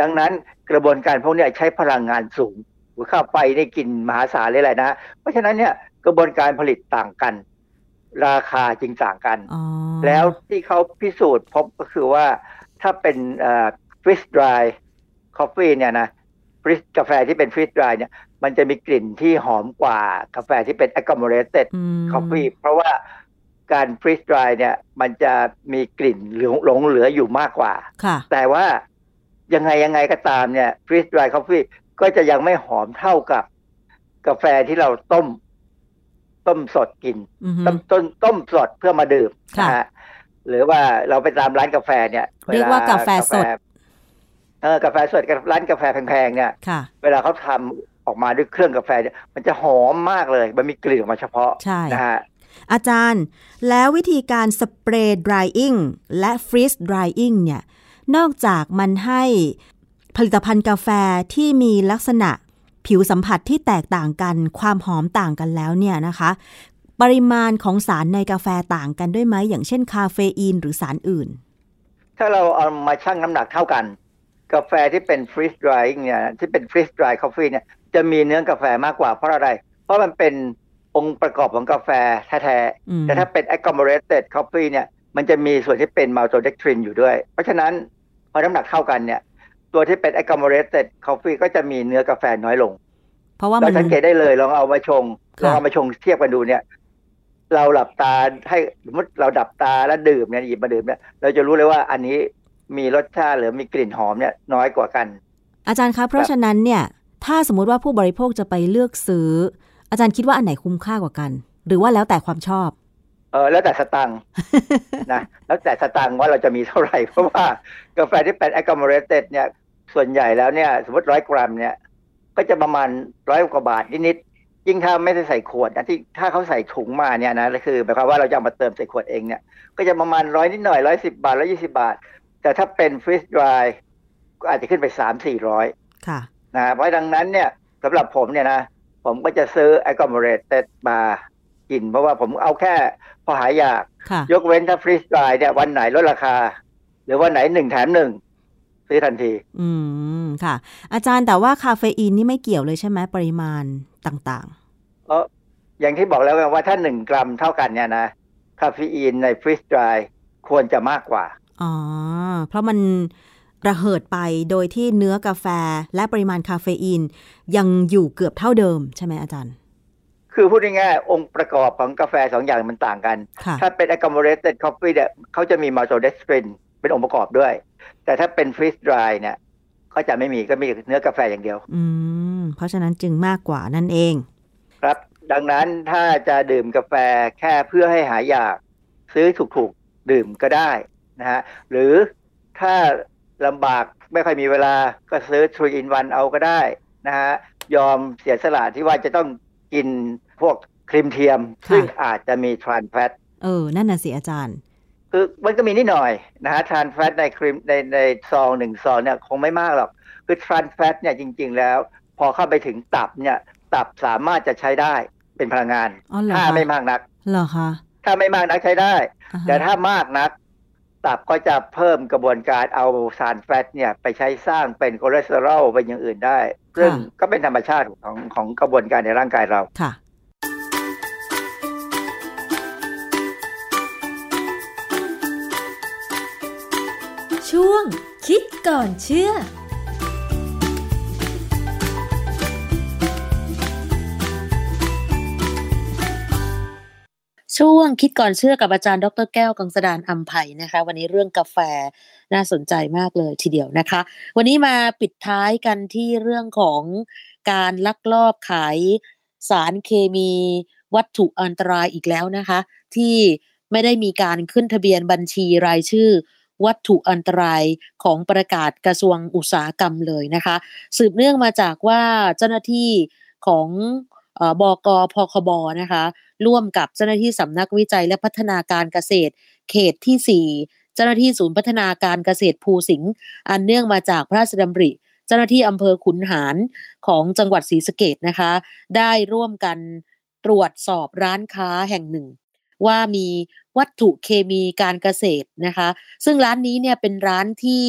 ดังนั้นกระบวนการพวกเนี้ยใช้พลังงานสูง ค่าไฟได้กินมหาศาลเลยแหละนะ เพราะฉะนั้นเนี่ยกระบวนการผลิตต่างกัน ราคาจึงต่างกันอ๋อแล้วที่เขาพิสูจน์พบก็คือว่าถ้าเป็นเอ่อ freeze dry coffee เนี่ยนะ freeze กาแฟที่เป็น freeze dry เนี่ยมันจะมีกลิ่นที่หอมกว่ากาแฟที่เป็น agglomerated อืม coffee เพราะว่าการ freeze dry เนี่ยมันจะมีกลิ่นหลงหลงเหลืออยู่มากกว่าค่ะแต่ว่ายังไงยังไงก็ตามเนี่ย freeze dry coffee ก็ จะยังไม่หอมเท่ากับ กาแฟที่เราต้ม ต้มสดกินอือฮึต้มต้มต้มสดเพื่อมาดื่มค่ะนะฮะหรือว่าเราไปตามร้านกาแฟเนี่ยเรียกว่ากาแฟสดเออกาแฟสดกับร้านกาแฟแพงๆเนี่ยค่ะเวลาเขาทำออกมาด้วยเครื่องกาแฟเนี่ยมันจะหอมมากเลย มันมีกลิ่นออกมาเฉพาะใช่นะฮะอาจารย์แล้ววิธีการสเปรย์ดรายอิงและฟรีสดรายอิงเนี่ย นอกจากมันให้ ผลิตภัณฑ์กาแฟที่มีลักษณะผิวสัมผัสที่แตกต่างกัน ความหอมต่างกันแล้วเนี่ยนะคะ ปริมาณของสารในกาแฟต่างกันด้วยไหมอย่างเช่นคาเฟอีนหรือสารอื่น ถ้าเราเอามาชั่งน้ำหนักเท่ากัน กาแฟที่เป็น freeze dry เนี่ยที่เป็น freeze dry coffee เนี่ยจะมีเนื้อกาแฟมากกว่าเพราะอะไร เพราะมันเป็นองค์ประกอบของกาแฟแท้อืมๆแต่ถ้าเป็น agglomerated coffee เนี่ยมันจะมีส่วนที่เป็น maltodextrin อยู่ด้วย เพราะฉะนั้นพอน้ำหนักเท่ากันเนี่ย ตัวที่เป็น agglomerated coffee ก็จะมีเนื้อกาแฟน้อยลง เพราะว่าเรามันสังเกตได้เลยลองเอามาชงลค่ะองเอามาชงเทียบกันดูเนี่ย เราหลับตาให้สมมติเราดับตาแล้วดื่มเนี่ยหยิบมาดื่มเนี่ยเราจะรู้เลยว่าอันนี้มีรสชาติหรือมีกลิ่นหอมเนี่ยน้อยกว่ากัน อาจารย์คะเพราะฉะนั้นเนี่ย ถ้าสมมุติว่าผู้บริโภคจะไปเลือกซื้อ อาจารย์คิดว่าอันไหนคุ้มค่ากว่ากัน หรือว่าแล้วแต่ความชอบ เออแล้วแต่สตังค์นะแล้วแต่สตังค์ว่าเราจะมีเท่าไหร่ เพราะว่ากาแฟที่เป็น agglomerated เนี่ยส่วนใหญ่แล้วเนี่ย สมมติร้อยกรัมเนี่ย ก็จะประมาณร้อยกว่าบาทนิดๆยิ่งถ้าไม่ได้ใส่ขวดนะที่ถ้าเขาใส่ถุงมาเนี่ยนะคือหมายความว่าเราจะเอามาเติมใส่ขวดเองเนี่ย ก็จะประมาณร้อยนิดหน่อยร้อยสิบาทร้อยยี่สิบาท แต่ถ้าเป็นฟรีสดรายก็อาจจะขึ้นไปสามสี่ร้อยค่ะนะเพราะดังนั้นเนี่ยสำหรับผมเนี่ยนะ ผมก็จะซื้อ agglomerated มากิน เพราะว่าผมเอาแค่ พอหายอยากค่ะยกเว้นถ้า freeze dry เนี่ยวันไหนลดราคา หรือวันไหนหนึ่งแถมหนึ่งซื้อทันที อืมค่ะ อาจารย์แต่ว่าคาเฟอีนนี่ไม่เกี่ยวเลยใช่ไหมปริมาณต่างเพราะอย่างที่บอกแล้วไงว่าถ้าหนึ่งกรัมเท่ากันเนี่ยนะคาเฟอีนใน freeze dry ควรจะมากกว่าๆอ๋อเพราะมันระเหิดไปโดยที่เนื้อกาแฟและปริมาณคาเฟอีน ยังอยู่เกือบเท่าเดิมใช่ไหมอาจารย์ คือพูดง่ายๆองค์ประกอบของกาแฟสองอย่างมันต่างกันค่ะถ้าเป็น agglomerated coffee เนี่ยเขาจะมี maltodextrin เป็นองค์ประกอบด้วย แต่ถ้าเป็น freeze dry เนี่ยก็จะไม่มีก็มีเนื้อกาแฟอย่างเดียว อืม เพราะฉะนั้นจึงมากกว่านั่นเอง ครับ ดังนั้นถ้าจะดื่มกาแฟแค่เพื่อให้หายอยาก ซื้อถูกๆดื่มก็ได้นะฮะหรือถ้าลำบากไม่ค่อยมีเวลาก็ซื้อ3 in 1เอาก็ได้นะฮะยอมเสียสละที่ว่าจะต้องกิน พวกครีมเทียมค่ะซึ่งอาจจะมีทรานแฟตเออ นั่นน่ะสิอาจารย์ คือมันก็มีนิดหน่อยนะฮะทรานแฟตในครีมในในซองหนึ่งซองเนี่ยคงไม่มากหรอก คือทรานแฟตเนี่ยจริง ๆ แล้ว พอเข้าไปถึงตับเนี่ย ตับสามารถจะใช้ได้เป็นพลังงานอ๋อเหรอถ้าคะไม่มากนักเหรอคะถ้าไม่มากนักใช้ได้อ่าฮะแต่ถ้ามากนัก ตับก็จะเพิ่มกระบวนการเอา trans fat เนี่ยไปใช้สร้างเป็นคอเลสเตอรอลเป็นอย่างอื่นได้ ซึ่งก็เป็นธรรมชาติของของกระบวนการในร่างกายเราค่ะ ช่วง คิดก่อนเชื่อช่วงคิดก่อนเชื่อกับอาจารย์ดรแก้วกังสดานอัมไผ่นะคะ วันนี้เรื่องกาแฟน่าสนใจมากเลยทีเดียวนะคะ วันนี้มาปิดท้ายกันที่เรื่องของการลักลอบขายสารเคมีวัตถุอันตรายอีกแล้วนะคะ ที่ไม่ได้มีการขึ้นทะเบียนบัญชีรายชื่อ วัตถุอันตรายของประกาศกระทรวงอุตสาหกรรมเลยนะคะ สืบเนื่องมาจากว่าเจ้าหน้าที่ของเออบกพคบนะคะ ร่วมกับเจ้าหน้าที่สำนักวิจัยและพัฒนาการเกษตร เขตที่ 4 เจ้าหน้าที่ศูนย์พัฒนาการเกษตรภูสิงห์อันเนื่องมาจากพระราชดำริ เจ้าหน้าที่อำเภอขุนหารของจังหวัดศรีสะเกดนะคะ ได้ร่วมกันตรวจสอบร้านค้าแห่งหนึ่ง ว่ามีวัตถุเคมีการเกษตรนะคะ ซึ่งร้านนี้เนี่ยเป็นร้านที่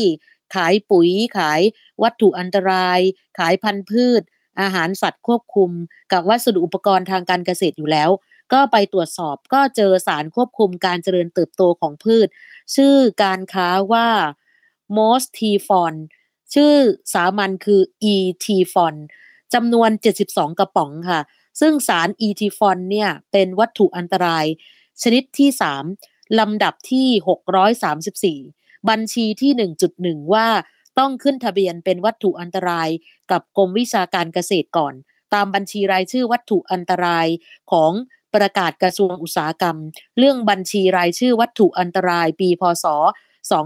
ขายปุ๋ยขายวัตถุอันตราย ขายพันธุ์พืช อาหารสัตว์ควบคุม กับวัสดุอุปกรณ์ทางการเกษตรอยู่แล้ว ก็ไปตรวจสอบก็เจอสารควบคุมการเจริญเติบโตของพืช ชื่อการค้าว่า m o s t i f o n ชื่อสามัญคือ e t f o n จำนวน 72 กระป๋องค่ะ ซึ่งสาร e t f o n เนี่ยเป็นวัตถุอันตราย ชนิดที่ 3 ลำดับที่ 634 บัญชีที่ 1.1 ว่าต้องขึ้นทะเบียนเป็นวัตถุอันตรายกับกรมวิชาการเกษตรก่อน ตามบัญชีรายชื่อวัตถุอันตรายของประกาศกระทรวงอุตสาหกรรม เรื่องบัญชีรายชื่อวัตถุอันตรายปีพศ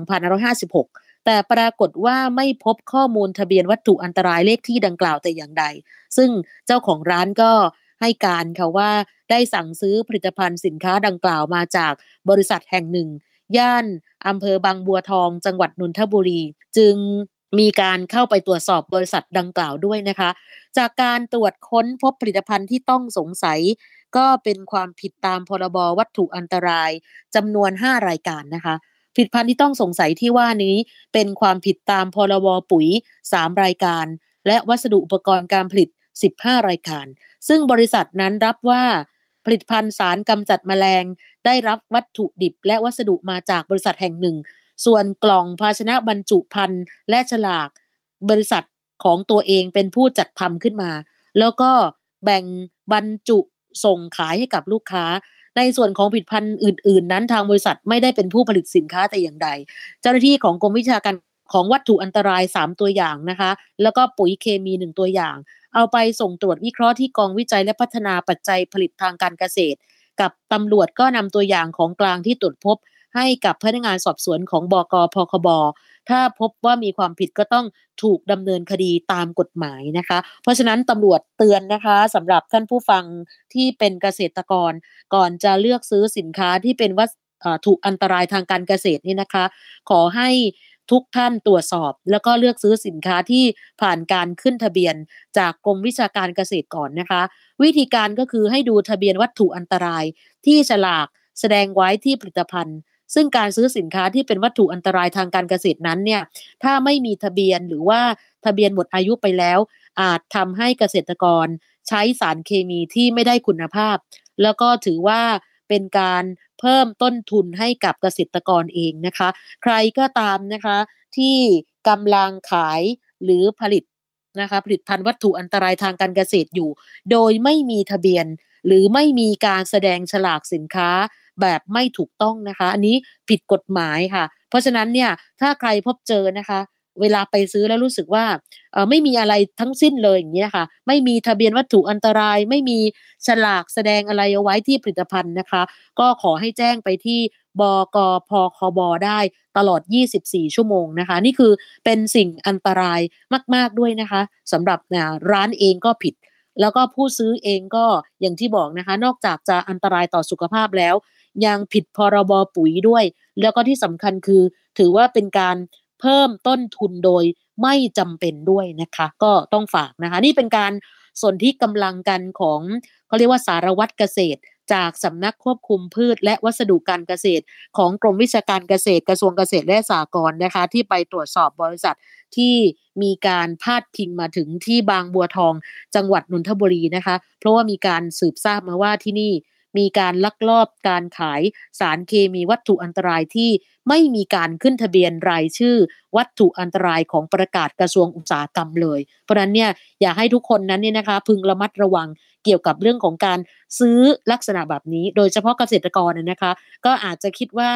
2556 แต่ปรากฏว่าไม่พบข้อมูลทะเบียนวัตถุอันตรายเลขที่ดังกล่าวแต่อย่างใด ซึ่งเจ้าของร้านก็ให้การค่ะว่า ได้สั่งซื้อผลิตภัณฑ์สินค้าดังกล่าวมาจากบริษัทแห่งหนึ่ง ย่านอำเภอบางบัวทอง จังหวัดนนทบุรี จึงมีการเข้าไปตรวจสอบบริษัทดังกล่าวด้วยนะคะ จากการตรวจค้นพบผลิตภัณฑ์ที่ต้องสงสัย ก็เป็นความผิดตามพรบวัตถุอันตรายจำนวน 5 รายการนะคะผลิตภัณฑ์ที่ต้องสงสัยที่ว่านี้เป็นความผิดตามพรบปุ๋ย 3 รายการ และวัสดุอุปกรณ์การผลิต 15 รายการ ซึ่งบริษัทนั้นรับว่า ผลิตภัณฑ์สารกำจัดแมลง ได้รับวัตถุดิบและวัสดุมาจากบริษัทแห่งหนึ่ง ส่วนกล่องภาชนะบรรจุภัณฑ์และฉลาก บริษัทของตัวเองเป็นผู้จัดทำขึ้นมา แล้วก็แบ่งบรรจุส่งขายให้กับลูกค้า ในส่วนของผลิตภัณฑ์อื่น ๆ นั้นทางบริษัทไม่ได้เป็นผู้ผลิตสินค้าแต่อย่างใด เจ้าหน้าที่ของกรมวิชาการของวัตถุอันตราย 3 ตัวอย่างนะคะ แล้วก็ปุ๋ยเคมี 1 ตัวอย่าง เอาไปส่งตรวจวิเคราะห์ที่กองวิจัยและพัฒนาปัจจัยผลิตทางการเกษตร กับตำรวจก็นำตัวอย่างของกลางที่ตรวจพบ ให้กับพนักงานสอบสวนของบกพคบถ้าพบว่ามีความผิดก็ต้องถูกดำเนินคดีตามกฎหมายนะคะ เพราะฉะนั้นตำรวจเตือนนะคะสำหรับท่านผู้ฟังที่เป็นเกษตรกร ก่อนจะเลือกซื้อสินค้าที่เป็นวัตถุอันตรายทางการเกษตรนี่นะคะ ขอให้ ทุกท่านตรวจสอบ แล้วก็เลือกซื้อสินค้าที่ผ่านการขึ้นทะเบียน จากกรมวิชาการเกษตรก่อนนะคะ วิธีการก็คือให้ดูทะเบียนวัตถุอันตราย ที่ฉลากแสดงไว้ที่ผลิตภัณฑ์ ซึ่งการซื้อสินค้าที่เป็นวัตถุอันตรายทางการเกษตรนั้นเนี่ยถ้าไม่มีทะเบียนหรือว่าทะเบียนหมดอายุไปแล้ว อาจทำให้เกษตรกรใช้สารเคมีที่ไม่ได้คุณภาพ แล้วก็ถือว่าเป็นการ เพิ่มต้นทุนให้กับเกษตรกรเองนะคะ ใครก็ตามนะคะที่กำลังขายหรือผลิตนะคะผลิตภัณฑ์วัตถุอันตรายทางการเกษตรอยู่ โดยไม่มีทะเบียน หรือไม่มีการแสดงฉลากสินค้าแบบไม่ถูกต้องนะคะ อันนี้ผิดกฎหมายค่ะ เพราะฉะนั้นเนี่ยถ้าใครพบเจอนะคะ เวลาไปซื้อแล้วรู้สึกว่าไม่มีอะไรทั้งสิ้นเลยอย่างเงี้ยค่ะ ไม่มีทะเบียนวัตถุอันตราย ไม่มีฉลากแสดงอะไรเอาไว้ที่ผลิตภัณฑ์นะคะ ก็ขอให้แจ้งไปที่บกพคบได้ตลอด 24 ชั่วโมงนะคะ นี่คือเป็นสิ่งอันตรายมาก ๆด้วยนะคะสำหรับร้านเองก็ผิด แล้วก็ผู้ซื้อเองก็อย่างที่บอกนะคะ นอกจากจะอันตรายต่อสุขภาพแล้ว ยังผิดพรบปุ๋ยด้วย แล้วก็ที่สำคัญคือถือว่าเป็นการ เพิ่มต้นทุนโดยไม่จำเป็นด้วยนะคะ ก็ต้องฝากนะคะ นี่เป็นการส่วนที่กำลังกันของเขาเรียกว่าสารวัตรเกษตร จากสำนักควบคุมพืช และวัสดุการเกษตร ของกรมวิชาการเกษตรกระทรวงเกษตรและสหกรณ์นะคะ ที่ไปตรวจสอบบริษัทที่มีการพาดพิงมาถึงที่บางบัวทอง จังหวัดนนทบุรีนะคะ เพราะว่ามีการสืบทราบมาว่าที่นี่ มีการลักลอบการขายสารเคมีวัตถุอันตรายที่ไม่มีการขึ้นทะเบียนรายชื่อ วัตถุอันตรายของประกาศกระทรวงอุตสาหกรรมเลย เพราะนั้นเนี่ยอยากให้ทุกคนนั้นเนี่ยนะคะพึงระมัดระวังเกี่ยวกับเรื่องของการซื้อลักษณะแบบนี้ โดยเฉพาะเกษตรกรนะคะ ก็อาจจะคิดว่า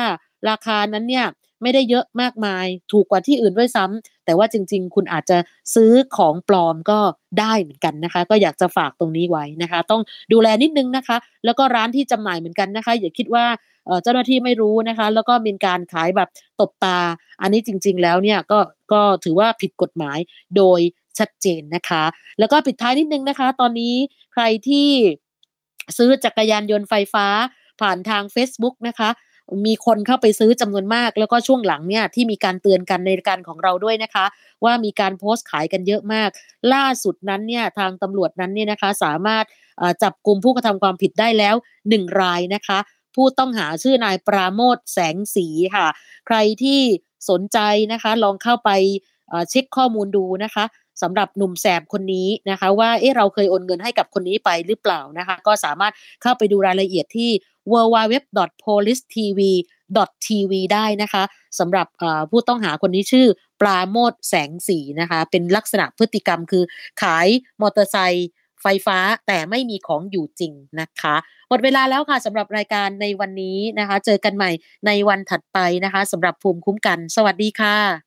ราคานั้นเนี่ย ไม่ได้เยอะมากมาย ถูกกว่าที่อื่นด้วยซ้ำแต่ว่าจริง ๆ คุณอาจจะซื้อของปลอมก็ได้เหมือนกันนะคะ ก็อยากจะฝากตรงนี้ไว้นะคะ ต้องดูแลนิดนึงนะคะ แล้วก็ร้านที่จำหน่ายเหมือนกันนะคะ อย่าคิดว่าเจ้าหน้าที่ไม่รู้นะคะ แล้วก็มีการขายแบบตบตา อันนี้จริง ๆ แล้วเนี่ยก็ก็ถือว่าผิดกฎหมายโดยชัดเจนนะคะ แล้วก็ปิดท้ายนิดนึงนะคะ ตอนนี้ใครที่ซื้อจักรยานยนต์ไฟฟ้าผ่านทาง Facebook นะคะ มีคนเข้าไปซื้อจำนวนมาก แล้วก็ช่วงหลังเนี่ยที่มีการเตือนกันในการของเราด้วยนะคะ ว่ามีการโพสต์ขายกันเยอะมาก ล่าสุดนั้นเนี่ยทางตำรวจนั้นเนี่ยนะคะสามารถจับกลุ่มผู้กระทำความผิดได้แล้ว 1 รายนะคะ ผู้ต้องหาชื่อนายปราโมทแสงสีค่ะ ใครที่สนใจนะคะลองเข้าไปเช็คข้อมูลดูนะคะ สำหรับหนุ่มแสบคนนี้นะคะ ว่าเอ๊ะเราเคยโอนเงินให้กับคนนี้ไปหรือเปล่านะคะ ก็สามารถเข้าไปดูรายละเอียดที่ www.policetv.tv ได้นะคะสำหรับผู้ต้องหาคนนี้ชื่อปลาโมดแสงสีนะคะ เป็นลักษณะพฤติกรรมคือขายมอเตอร์ไซค์ไฟฟ้าแต่ไม่มีของอยู่จริงนะคะ หมดเวลาแล้วค่ะสำหรับรายการในวันนี้นะคะ เจอกันใหม่ในวันถัดไปนะคะสำหรับภูมิคุ้มกัน สวัสดีค่ะ